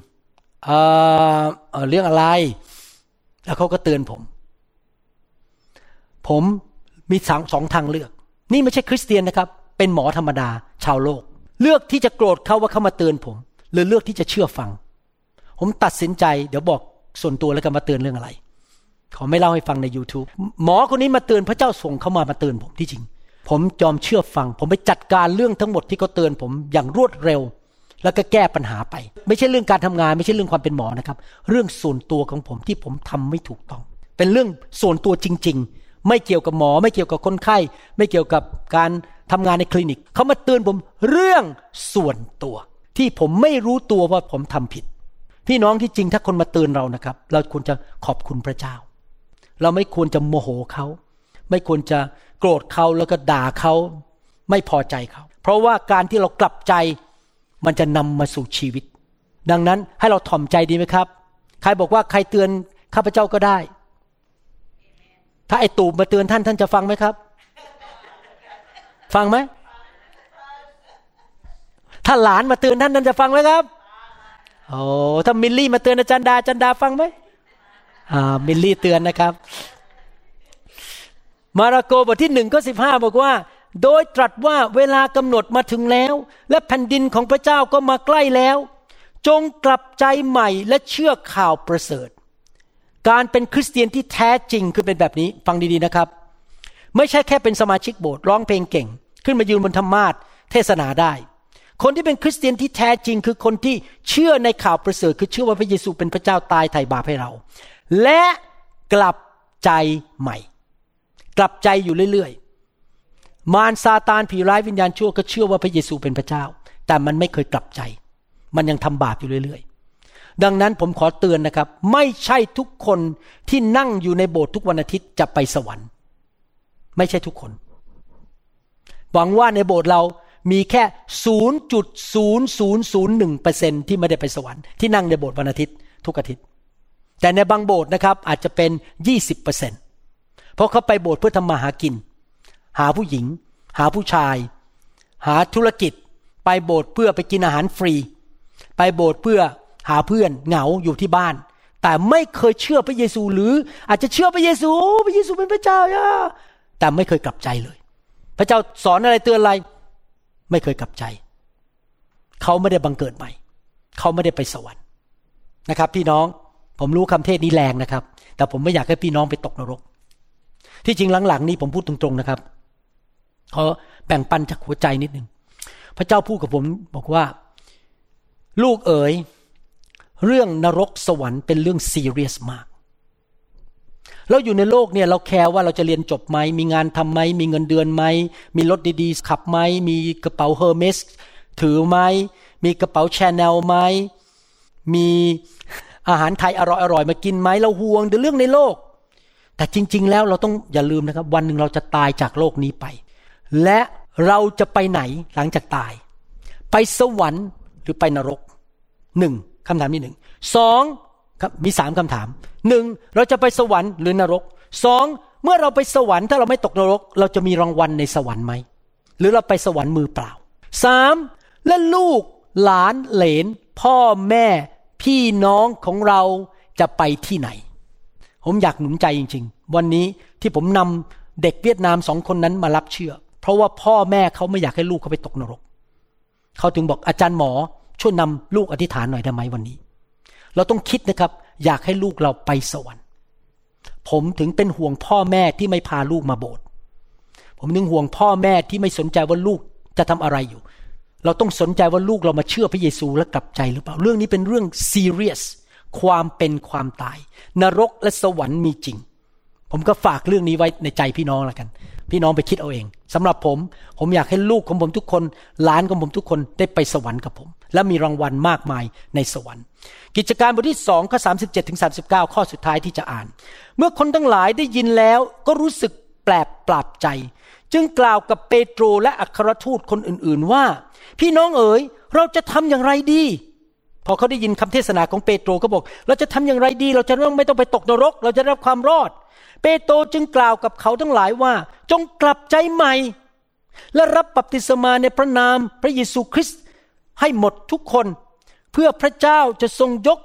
เออเออเรื่องอะไร แล้วเขาก็เตือนผม ผมมีสองสองทางเลือก นี่ไม่ใช่คริสเตียนนะครับ เป็นหมอธรรมดาชาวโลก เลือกที่จะโกรธเขาว่าเขามาเตือนผม หรือเลือกที่จะเชื่อฟัง ผมตัดสินใจ เดี๋ยวบอกส่วนตัวแล้วกันมาเตือนเรื่องอะไร ขอไม่เล่าให้ฟังใน YouTube หมอคนนี้มาเตือนพระเจ้าส่งเขามามาเตือนผมที่จริง ผมยอมเชื่อฟัง ผมไปจัดการเรื่องทั้งหมดที่เขาเตือนผมอย่างรวดเร็ว แล้วก็แก้ปัญหาไป ไม่ใช่เรื่องการทำงาน ไม่ใช่เรื่องความเป็นหมอนะครับ เรื่องส่วนตัวของผมที่ผมทำไม่ถูกต้อง เป็นเรื่องส่วนตัวจริง ๆ ไม่เกี่ยวกับหมอ ไม่เกี่ยวกับคนไข้ ไม่เกี่ยวกับการทำงานในคลินิกเขามาเตือนผมเรื่องส่วนตัว ที่ผมไม่รู้ตัวว่าผมทำผิด พี่น้องที่จริงถ้าคนมาเตือนเรานะครับ เราควรจะขอบคุณพระเจ้า เราไม่ควรจะโมโหเขา ไม่ควรจะโกรธเขาแล้วก็ด่าเขาไม่พอใจเขา เพราะว่าการที่เรากลับใจมันจะนำมาสู่ชีวิต ดังนั้นให้เราถ่อมใจดีไหมครับ ใครบอกว่าใครเตือนข้าพเจ้าก็ได้ ถ้าไอ้ตูบมาเตือนท่านท่านจะฟังไหมครับ ฟังไหม ถ้าหลานมาเตือนท่านท่านจะฟังไหมครับโอ้ถ้ามิลลี่มาเตือนอาจารย์ดาอาจารย์ดาฟังไหมอ่ามิลลี่เตือนนะครับ มาระโกบทที่หนึ่งก็สิบห้าบอกว่า โดยตรัสว่าเวลากำหนดมาถึงแล้ว และแผ่นดินของพระเจ้าก็มาใกล้แล้ว จงกลับใจใหม่และเชื่อข่าวประเสริฐ การเป็นคริสเตียนที่แท้จริงคือเป็นแบบนี้ฟังดีๆนะครับ ไม่ใช่แค่เป็นสมาชิกโบสถ์ร้องเพลงเก่ง ขึ้นมายืนบนธรรมาทเทศนาได้ คนที่เป็นคริสเตียนที่แท้จริง คือคนที่เชื่อในข่าวประเสริฐ คือเชื่อว่าพระเยซูเป็นพระเจ้าตายไถ่บาปให้เรา และกลับใจใหม่ กลับใจอยู่เรื่อยๆ มารซาตานผีร้ายวิญญาณชั่วก็เชื่อว่าพระเยซูเป็นพระเจ้า แต่มันไม่เคยกลับใจ มันยังทำบาปอยู่เรื่อยๆ ดังนั้นผมขอเตือนนะครับ ไม่ใช่ทุกคนที่นั่งอยู่ในโบสถ์ทุกวันอาทิตย์จะไปสวรรค์ ไม่ใช่ทุกคน หวังว่าในโบสถ์เรา มีแค่ 0.0001%ที่ไม่ได้ไปสวรรค์ที่นั่งในโบสถ์วันอาทิตย์ ทุกอาทิตย์ แต่ในบางโบสถ์นะครับอาจจะเป็น 20%เพราะเขาไปโบสถ์เพื่อทำมาหากิน หาผู้หญิง หาผู้ชาย หาธุรกิจ ไปโบสถ์เพื่อไปกินอาหารฟรี ไปโบสถ์เพื่อหาเพื่อนเหงาอยู่ที่บ้าน แต่ไม่เคยเชื่อพระเยซูหรืออาจจะเชื่อพระเยซูพระเยซูเป็นพระเจ้าย่าแต่ไม่เคยกลับใจเลย พระเจ้าสอนอะไรเตือนอะไร ไม่เคยกลับใจ เขาไม่ได้บังเกิดใหม่ เขาไม่ได้ไปสวรรค์นะครับ พี่น้องผมรู้คำเทศนี้แรงนะครับ แต่ผมไม่อยากให้พี่น้องไปตกนรก ที่จริงหลังๆ นี้ผมพูดตรงๆนะครับขอแบ่งปันจากหัวใจนิดนึงพระเจ้าพูดกับผมบอกว่า ลูกเอ๋ยเรื่องนรกสวรรค์เป็นเรื่องซีเรียสมาก เราอยู่ในโลกเนี่ยเราแคร์ว่าเราจะเรียนจบไหม มีงานทำไหม มีเงินเดือนไหม มีรถดีๆ ขับไหม มีกระเป๋า Hermès ถือไหม มีกระเป๋าแชนแนลไหม มีอาหารไทยอร่อยๆมากินไหม เราห่วงเรื่องในโลก แต่จริง ๆ แล้วเราต้องอย่าลืมนะครับ วันหนึ่งเราจะตายจากโลกนี้ไป และเราจะไปไหนหลังจากตาย ไปสวรรค์หรือไปนรกหนึ่งคำถามที่หนึ่งสอง มีสามคำถามหนึ่งเราจะไปสวรรค์หรือนรกสองเมื่อเราไปสวรรค์ถ้าเราไม่ตกนรก เราจะมีรางวัลในสวรรค์ไหมหรือเราไปสวรรค์มือเปล่าสามและลูกหลานเหลน พ่อแม่พี่น้องของเราจะไปที่ไหน ผมอยากหนุนใจจริง ๆ วันนี้ที่ผมนำเด็กเวียดนามสองคนนั้นมารับเชื่อ เพราะว่าพ่อแม่เขาไม่อยากให้ลูกเขาไปตกนรก เขาถึงบอกอาจารย์หมอช่วยนำลูกอธิษฐานหน่อยได้ไหมวันนี้ เราต้องคิดนะครับ อยากให้ลูกเราไปสวรรค์ ผมถึงเป็นห่วงพ่อแม่ที่ไม่พาลูกมาโบสถ์ผมถึงห่วงพ่อแม่ที่ไม่สนใจว่าลูกจะทำอะไรอยู่ เราต้องสนใจว่าลูกเรามาเชื่อพระเยซูและกลับใจหรือเปล่า เรื่องนี้เป็นเรื่องซีเรียสความเป็นความตาย นรกและสวรรค์มีจริง ผมก็ฝากเรื่องนี้ไว้ในใจพี่น้องแล้วกัน พี่น้องไปคิดเอาเองสำหรับผม ผมอยากให้ลูกของผมทุกคนหลานของผมทุกคนได้ไปสวรรค์กับผม และมีรางวัลมากมายในสวรรค์ กิจการบทที่สองข้อสาถึงสาข้อสุดท้ายที่จะอ่าน เมื่อคนทั้งหลายได้ยินแล้วก็รู้สึกแปลกปรับใจ จึงกล่าวกับเปโตรและอัครทูตคนอื่น ๆ ว่า พี่น้องเอ๋ยเราจะทำอย่างไรดี พอเขาได้ยินคำเทศนาของเปโตรก็บอก เราจะทำอย่างไรดี เราจะไม่ต้องไปตกนรก เราจะได้รับความรอด เปโตรจึงกล่าวกับเขาทั้งหลายว่า จงกลับใจใหม่ และรับบัพติศมาในพระนามพระเยซูคริสต์ให้หมดทุกคน พื่อพระเจ้าจะทรงยก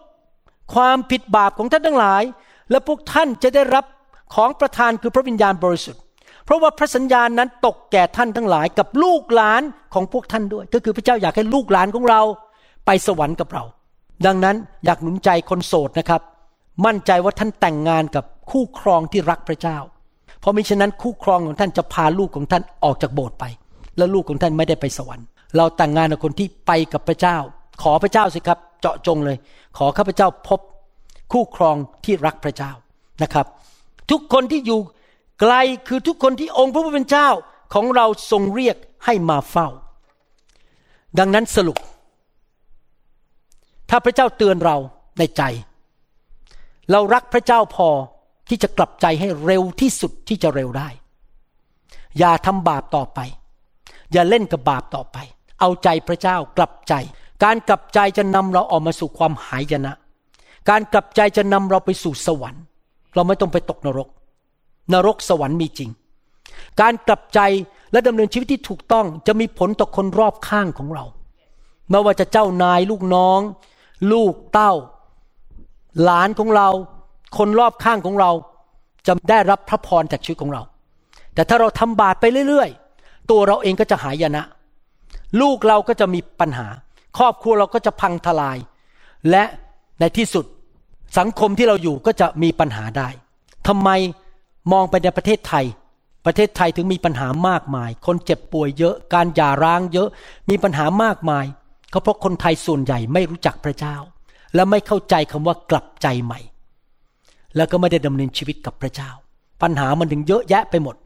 ความผิดบาปของท่านทั้งหลาย และพวกท่านจะได้รับของประทานคือพระวิญญาณบริสุทธิ์ เพราะว่าพระสัญญาณนั้นตกแก่ท่านทั้งหลาย กับลูกหลานของพวกท่านด้วย ก็คือพระเจ้าอยากให้ลูกหลานของเรา ไปสวรรค์กับเรา ดังนั้นอยากหนุนใจคนโสดนะครับ มั่นใจว่าท่านแต่งงานกับคู่ครองที่รักพระเจ้า เพราะมิฉะนั้นคู่ครองของท่านจะพาลูกของท่านออกจากโบสถ์ไป แล้วลูกของท่านไม่ได้ไปสวรรค์ เราแต่งงานกับคนที่ไปกับพระเจ้า ขอพระเจ้าสิครับ เจาะจงเลย ขอข้าพเจ้าพบคู่ครองที่รักพระเจ้านะครับ ทุกคนที่อยู่ไกลคือทุกคนที่องค์พระผู้เป็นเจ้าของเราทรงเรียกให้มาเฝ้า ดังนั้นสรุป ถ้าพระเจ้าเตือนเราในใจ เรารักพระเจ้าพอที่จะกลับใจให้เร็วที่สุดที่จะเร็วได้ อย่าทำบาปต่อไป อย่าเล่นกับบาปต่อไป เอาใจพระเจ้ากลับใจ การกลับใจจะนำเราออกมาสู่ความหายนะ การกลับใจจะนำเราไปสู่สวรรค์ เราไม่ต้องไปตกนรก นรกสวรรค์มีจริง การกลับใจและดำเนินชีวิตที่ถูกต้องจะมีผลต่อคนรอบข้างของเราไม่ว่าจะเจ้านายลูกน้อง ลูกเต้า หลานของเรา คนรอบข้างของเราจะได้รับพระพรจากชีวิตของเรา แต่ถ้าเราทำบาปไปเรื่อย ๆ ตัวเราเองก็จะหายนะ ลูกเราก็จะมีปัญหา ครอบครัวเราก็จะพังทลาย และในที่สุดสังคมที่เราอยู่ก็จะมีปัญหาได้ทำไมมองไปในประเทศไทย ประเทศไทยถึงมีปัญหามากมาย คนเจ็บป่วยเยอะ การหย่าร้างเยอะ มีปัญหามากมาย ก็เพราะคนไทยส่วนใหญ่ไม่รู้จักพระเจ้า และไม่เข้าใจคำว่ากลับใจใหม่ แล้วก็ไม่ได้ดำเนินชีวิตกับพระเจ้า ปัญหามันถึงเยอะแยะไปหมด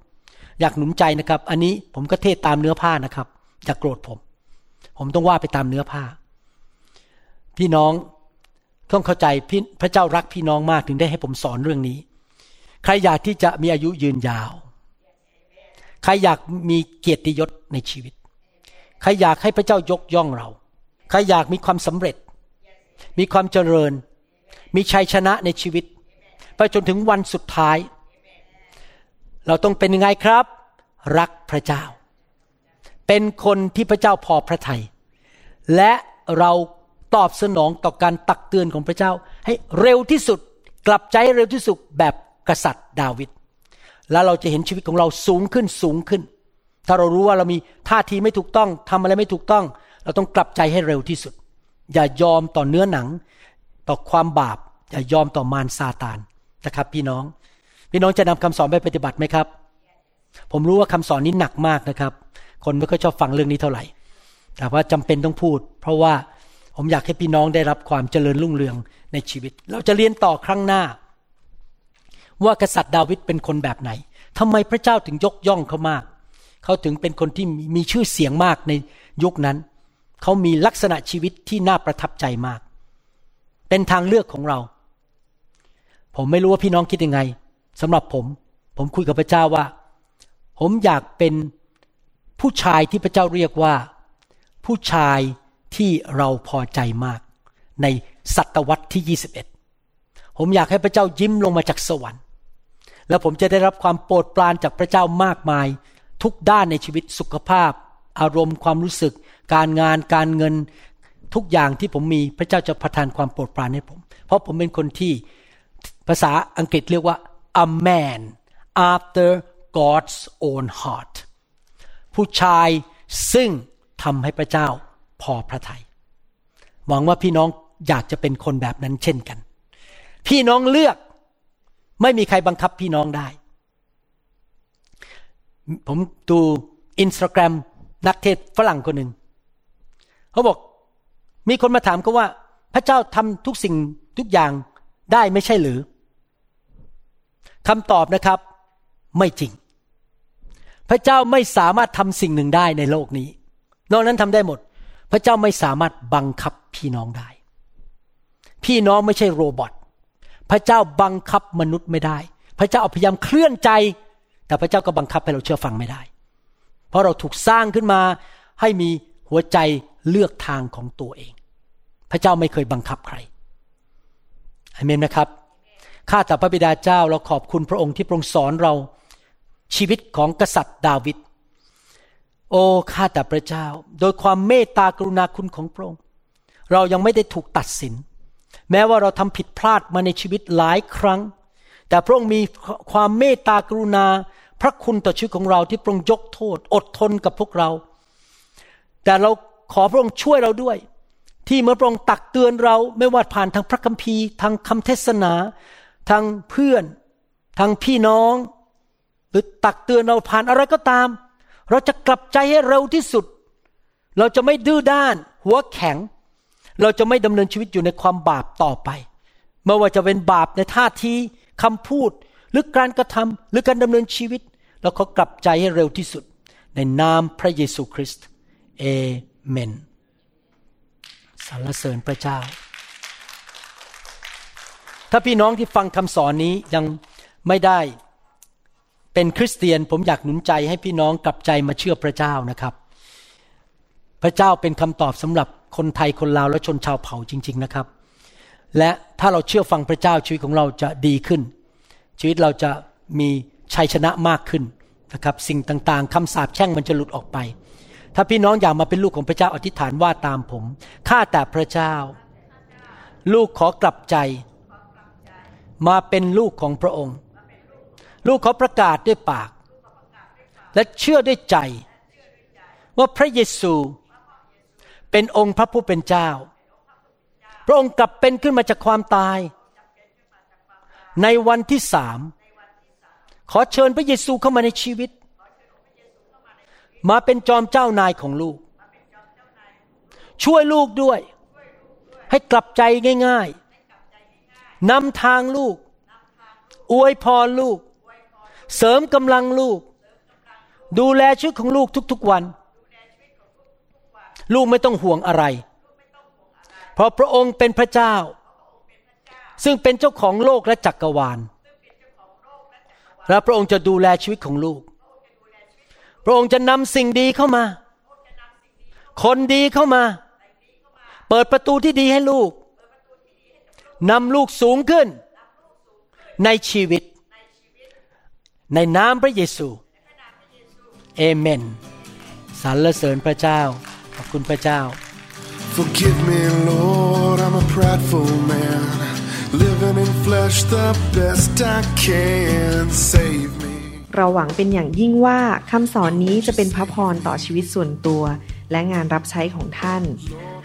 อยากหนุนใจนะครับ อันนี้ผมก็เทศตามเนื้อผ้านะครับอย่ากโกรธผม ผมต้องว่าไปตามเนื้อผ้า พี่น้องต้องเข้าใจพระเจ้ารักพี่น้องมากถึงได้ให้ผมสอนเรื่องนี้ ใครอยากที่จะมีอายุยืนยาว ใครอยากมีเกียรติยศในชีวิต ใครอยากให้พระเจ้ายกย่องเรา ใครอยากมีความสำเร็จ มีความเจริญ มีชัยชนะในชีวิต ไปจนถึงวันสุดท้าย เราต้องเป็นยังไงครับ รักพระเจ้า เป็นคนที่พระเจ้าพอพระทยัยและเราตอบสนองต่อการตักเตือนของพระเจ้า ให้เร็วที่สุดกลับใจเร็วที่สุดแบบกษัตริย์ดาวิดแล้วเราจะเห็นชีวิตของเราสูงขึ้นสูงขึ้น ถ้าเรารู้ว่าเรามีท่าทีไม่ถูกต้องทำอะไรไม่ถูกต้อง เราต้องกลับใจให้เร็วที่สุด อย่ายอมต่อเนื้อหนัง ต่อความบาป อย่ายอมต่อมารซาตานนะครับ พี่น้อง พี่น้องจะนำคำสอนไปปฏิบัติไหมครับ ผมรู้ว่าคำสอนนี้หนักมากนะครับ คนไม่ค่อยชอบฟังเรื่องนี้เท่าไหร่ แต่ว่าจำเป็นต้องพูด เพราะว่าผมอยากให้พี่น้องได้รับความเจริญรุ่งเรืองในชีวิต เราจะเรียนต่อครั้งหน้า ว่ากษัตริย์ดาวิดเป็นคนแบบไหนทำไมพระเจ้าถึงยกย่องเขามาก เขาถึงเป็นคนที่มีชื่อเสียงมากในยุคนั้นเเขามีลักษณะชีวิตที่น่าประทับใจมาก เป็นทางเลือกของเรา ผมไม่รู้ว่าพี่น้องคิดยังไงสำหรับผม ผมคุยกับพระเจ้าว่า ผมอยากเป็น ผู้ชายที่พระเจ้าเรียกว่า ผู้ชายที่เราพอใจมาก ในศตวรรษที่ 21 ผมอยากให้พระเจ้ายิ้มลงมาจากสวรรค์ แล้วผมจะได้รับความโปรดปรานจากพระเจ้ามากมาย ทุกด้านในชีวิตสุขภาพ อารมณ์ความรู้สึก การงานการเงินทุกอย่างที่ผมมีพระเจ้าจะประทานความโปรดปรานให้ผม เพราะผมเป็นคนที่ภาษาอังกฤษเรียกว่า a man after God's own heart ผู้ชายซึ่งทำให้พระเจ้าพอพระทยัยหวังว่าพี่น้องอยากจะเป็นคนแบบนั้นเช่นกัน พี่น้องเลือกไม่มีใครบังคับพี่น้องได้ ผมดูอินสตาแกรมนักเทศฝรั่งคนหนึ่งเขาบอกมีคนมาถามเขาว่า พระเจ้าทำทุกสิ่งทุกอย่างได้ไม่ใช่หรือคำตอบนะครับ ไม่จริง พระเจ้าไม่สามารถทำสิ่งหนึ่งได้ในโลกนี้ นอกนั้นทำได้หมด พระเจ้าไม่สามารถบังคับพี่น้องได้ พี่น้องไม่ใช่โรบอทพระเจ้าบังคับมนุษย์ไม่ได้ พระเจ้าพยายามเคลื่อนใจ แต่พระเจ้าก็บังคับให้เราเชื่อฟังไม่ได้ เพราะเราถูกสร้างขึ้นมาให้มีหัวใจเลือกทางของตัวเอง พระเจ้าไม่เคยบังคับใครอเมนนะครับข้าแต่พระบิดาเจ้าเราขอบคุณพระองค์ที่ทรงสอนเรา ชีวิตของกษัตริย์ดาวิด โอ้ข้าแต่พระเจ้า โดยความเมตตากรุณาคุณของพระองค์ เรายังไม่ได้ถูกตัดสิน แม้ว่าเราทำผิดพลาดมาในชีวิตหลายครั้ง แต่พระองค์มีความเมตตากรุณา พระคุณต่อชีวิตของเราที่พระองค์ยกโทษ อดทนกับพวกเรา แต่เราขอพระองค์ช่วยเราด้วย ที่เมื่อพระองค์ตักเตือนเราไม่ว่าผ่านทางพระคัมภีร์ ทางคำเทศนา ทางเพื่อน ทางพี่น้อง หรือตักเตือนเราผ่านอะไรก็ตาม เราจะกลับใจให้เร็วที่สุด เราจะไม่ดื้อด้าน หัวแข็ง เราจะไม่ดำเนินชีวิตอยู่ในความบาปต่อไปไม่ว่าจะเป็นบาปในท่าทีคำพูด หรือการกระทำหรือการดำเนินชีวิต เราขอกลับใจให้เร็วที่สุด ในนามพระเยซูคริสต์เอเมนสรรเสริญพระเจ้า ถ้าพี่น้องที่ฟังคำสอนนี้ยังไม่ได้ เป็นคริสเตียนผมอยากหนุนใจให้พี่น้องกลับใจมาเชื่อพระเจ้านะครับ พระเจ้าเป็นคำตอบสำหรับคนไทยคนลาวและชนชาวเผ่าจริง ๆนะครับ และถ้าเราเชื่อฟังพระเจ้าชีวิตของเราจะดีขึ้น ชีวิตเราจะมีชัยชนะมากขึ้นนะครับ สิ่งต่างๆคำสาปแช่งมันจะหลุดออกไป ถ้าพี่น้องอยากมาเป็นลูกของพระเจ้าอธิษฐานว่าตามผมข้าแต่พระเจ้า ลูกขอกลับใจ มาเป็นลูกของพระองค์ ลูกเขาประกาศด้วยปาก และเชื่อด้วยใจ ว่าพระเยซูเป็นองค์พระผู้เป็นเจ้า พระองค์กลับเป็นขึ้นมาจากความตาย ในวันที่สามขอเชิญพระเยซูเข้ามาในชีวิต มาเป็นจอมเจ้านายของลูก ช่วยลูกด้วย ให้กลับใจง่ายๆนำทางลูก อวยพรลูก เสริมกำลังลูก ดูแลชีวิตของลูกทุกๆวัน ลูกไม่ต้องห่วงอะไร เพราะพระองค์เป็นพระเจ้า ซึ่งเป็นเจ้าของโลกและจักรวาล และพระองค์จะดูแลชีวิตของลูก พระองค์จะนำสิ่งดีเข้ามา คนดีเข้ามา เปิดประตูที่ดีให้ลูกนำลูกสูงขึ้นในชีวิต ในนามพระเยซูเอเมนสรรเสริญพระเจ้า ขอบคุณพระเจ้า Forgive me, Lord, I'm a prideful man. Living in flesh the best I can. Save me. เราหวังเป็นอย่างยิ่งว่าคำสอนนี้จะเป็นพระพรต่อชีวิตส่วนตัว และงานรับใช้ของท่าน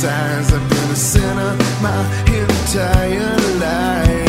signs I've been a sinner my entire life.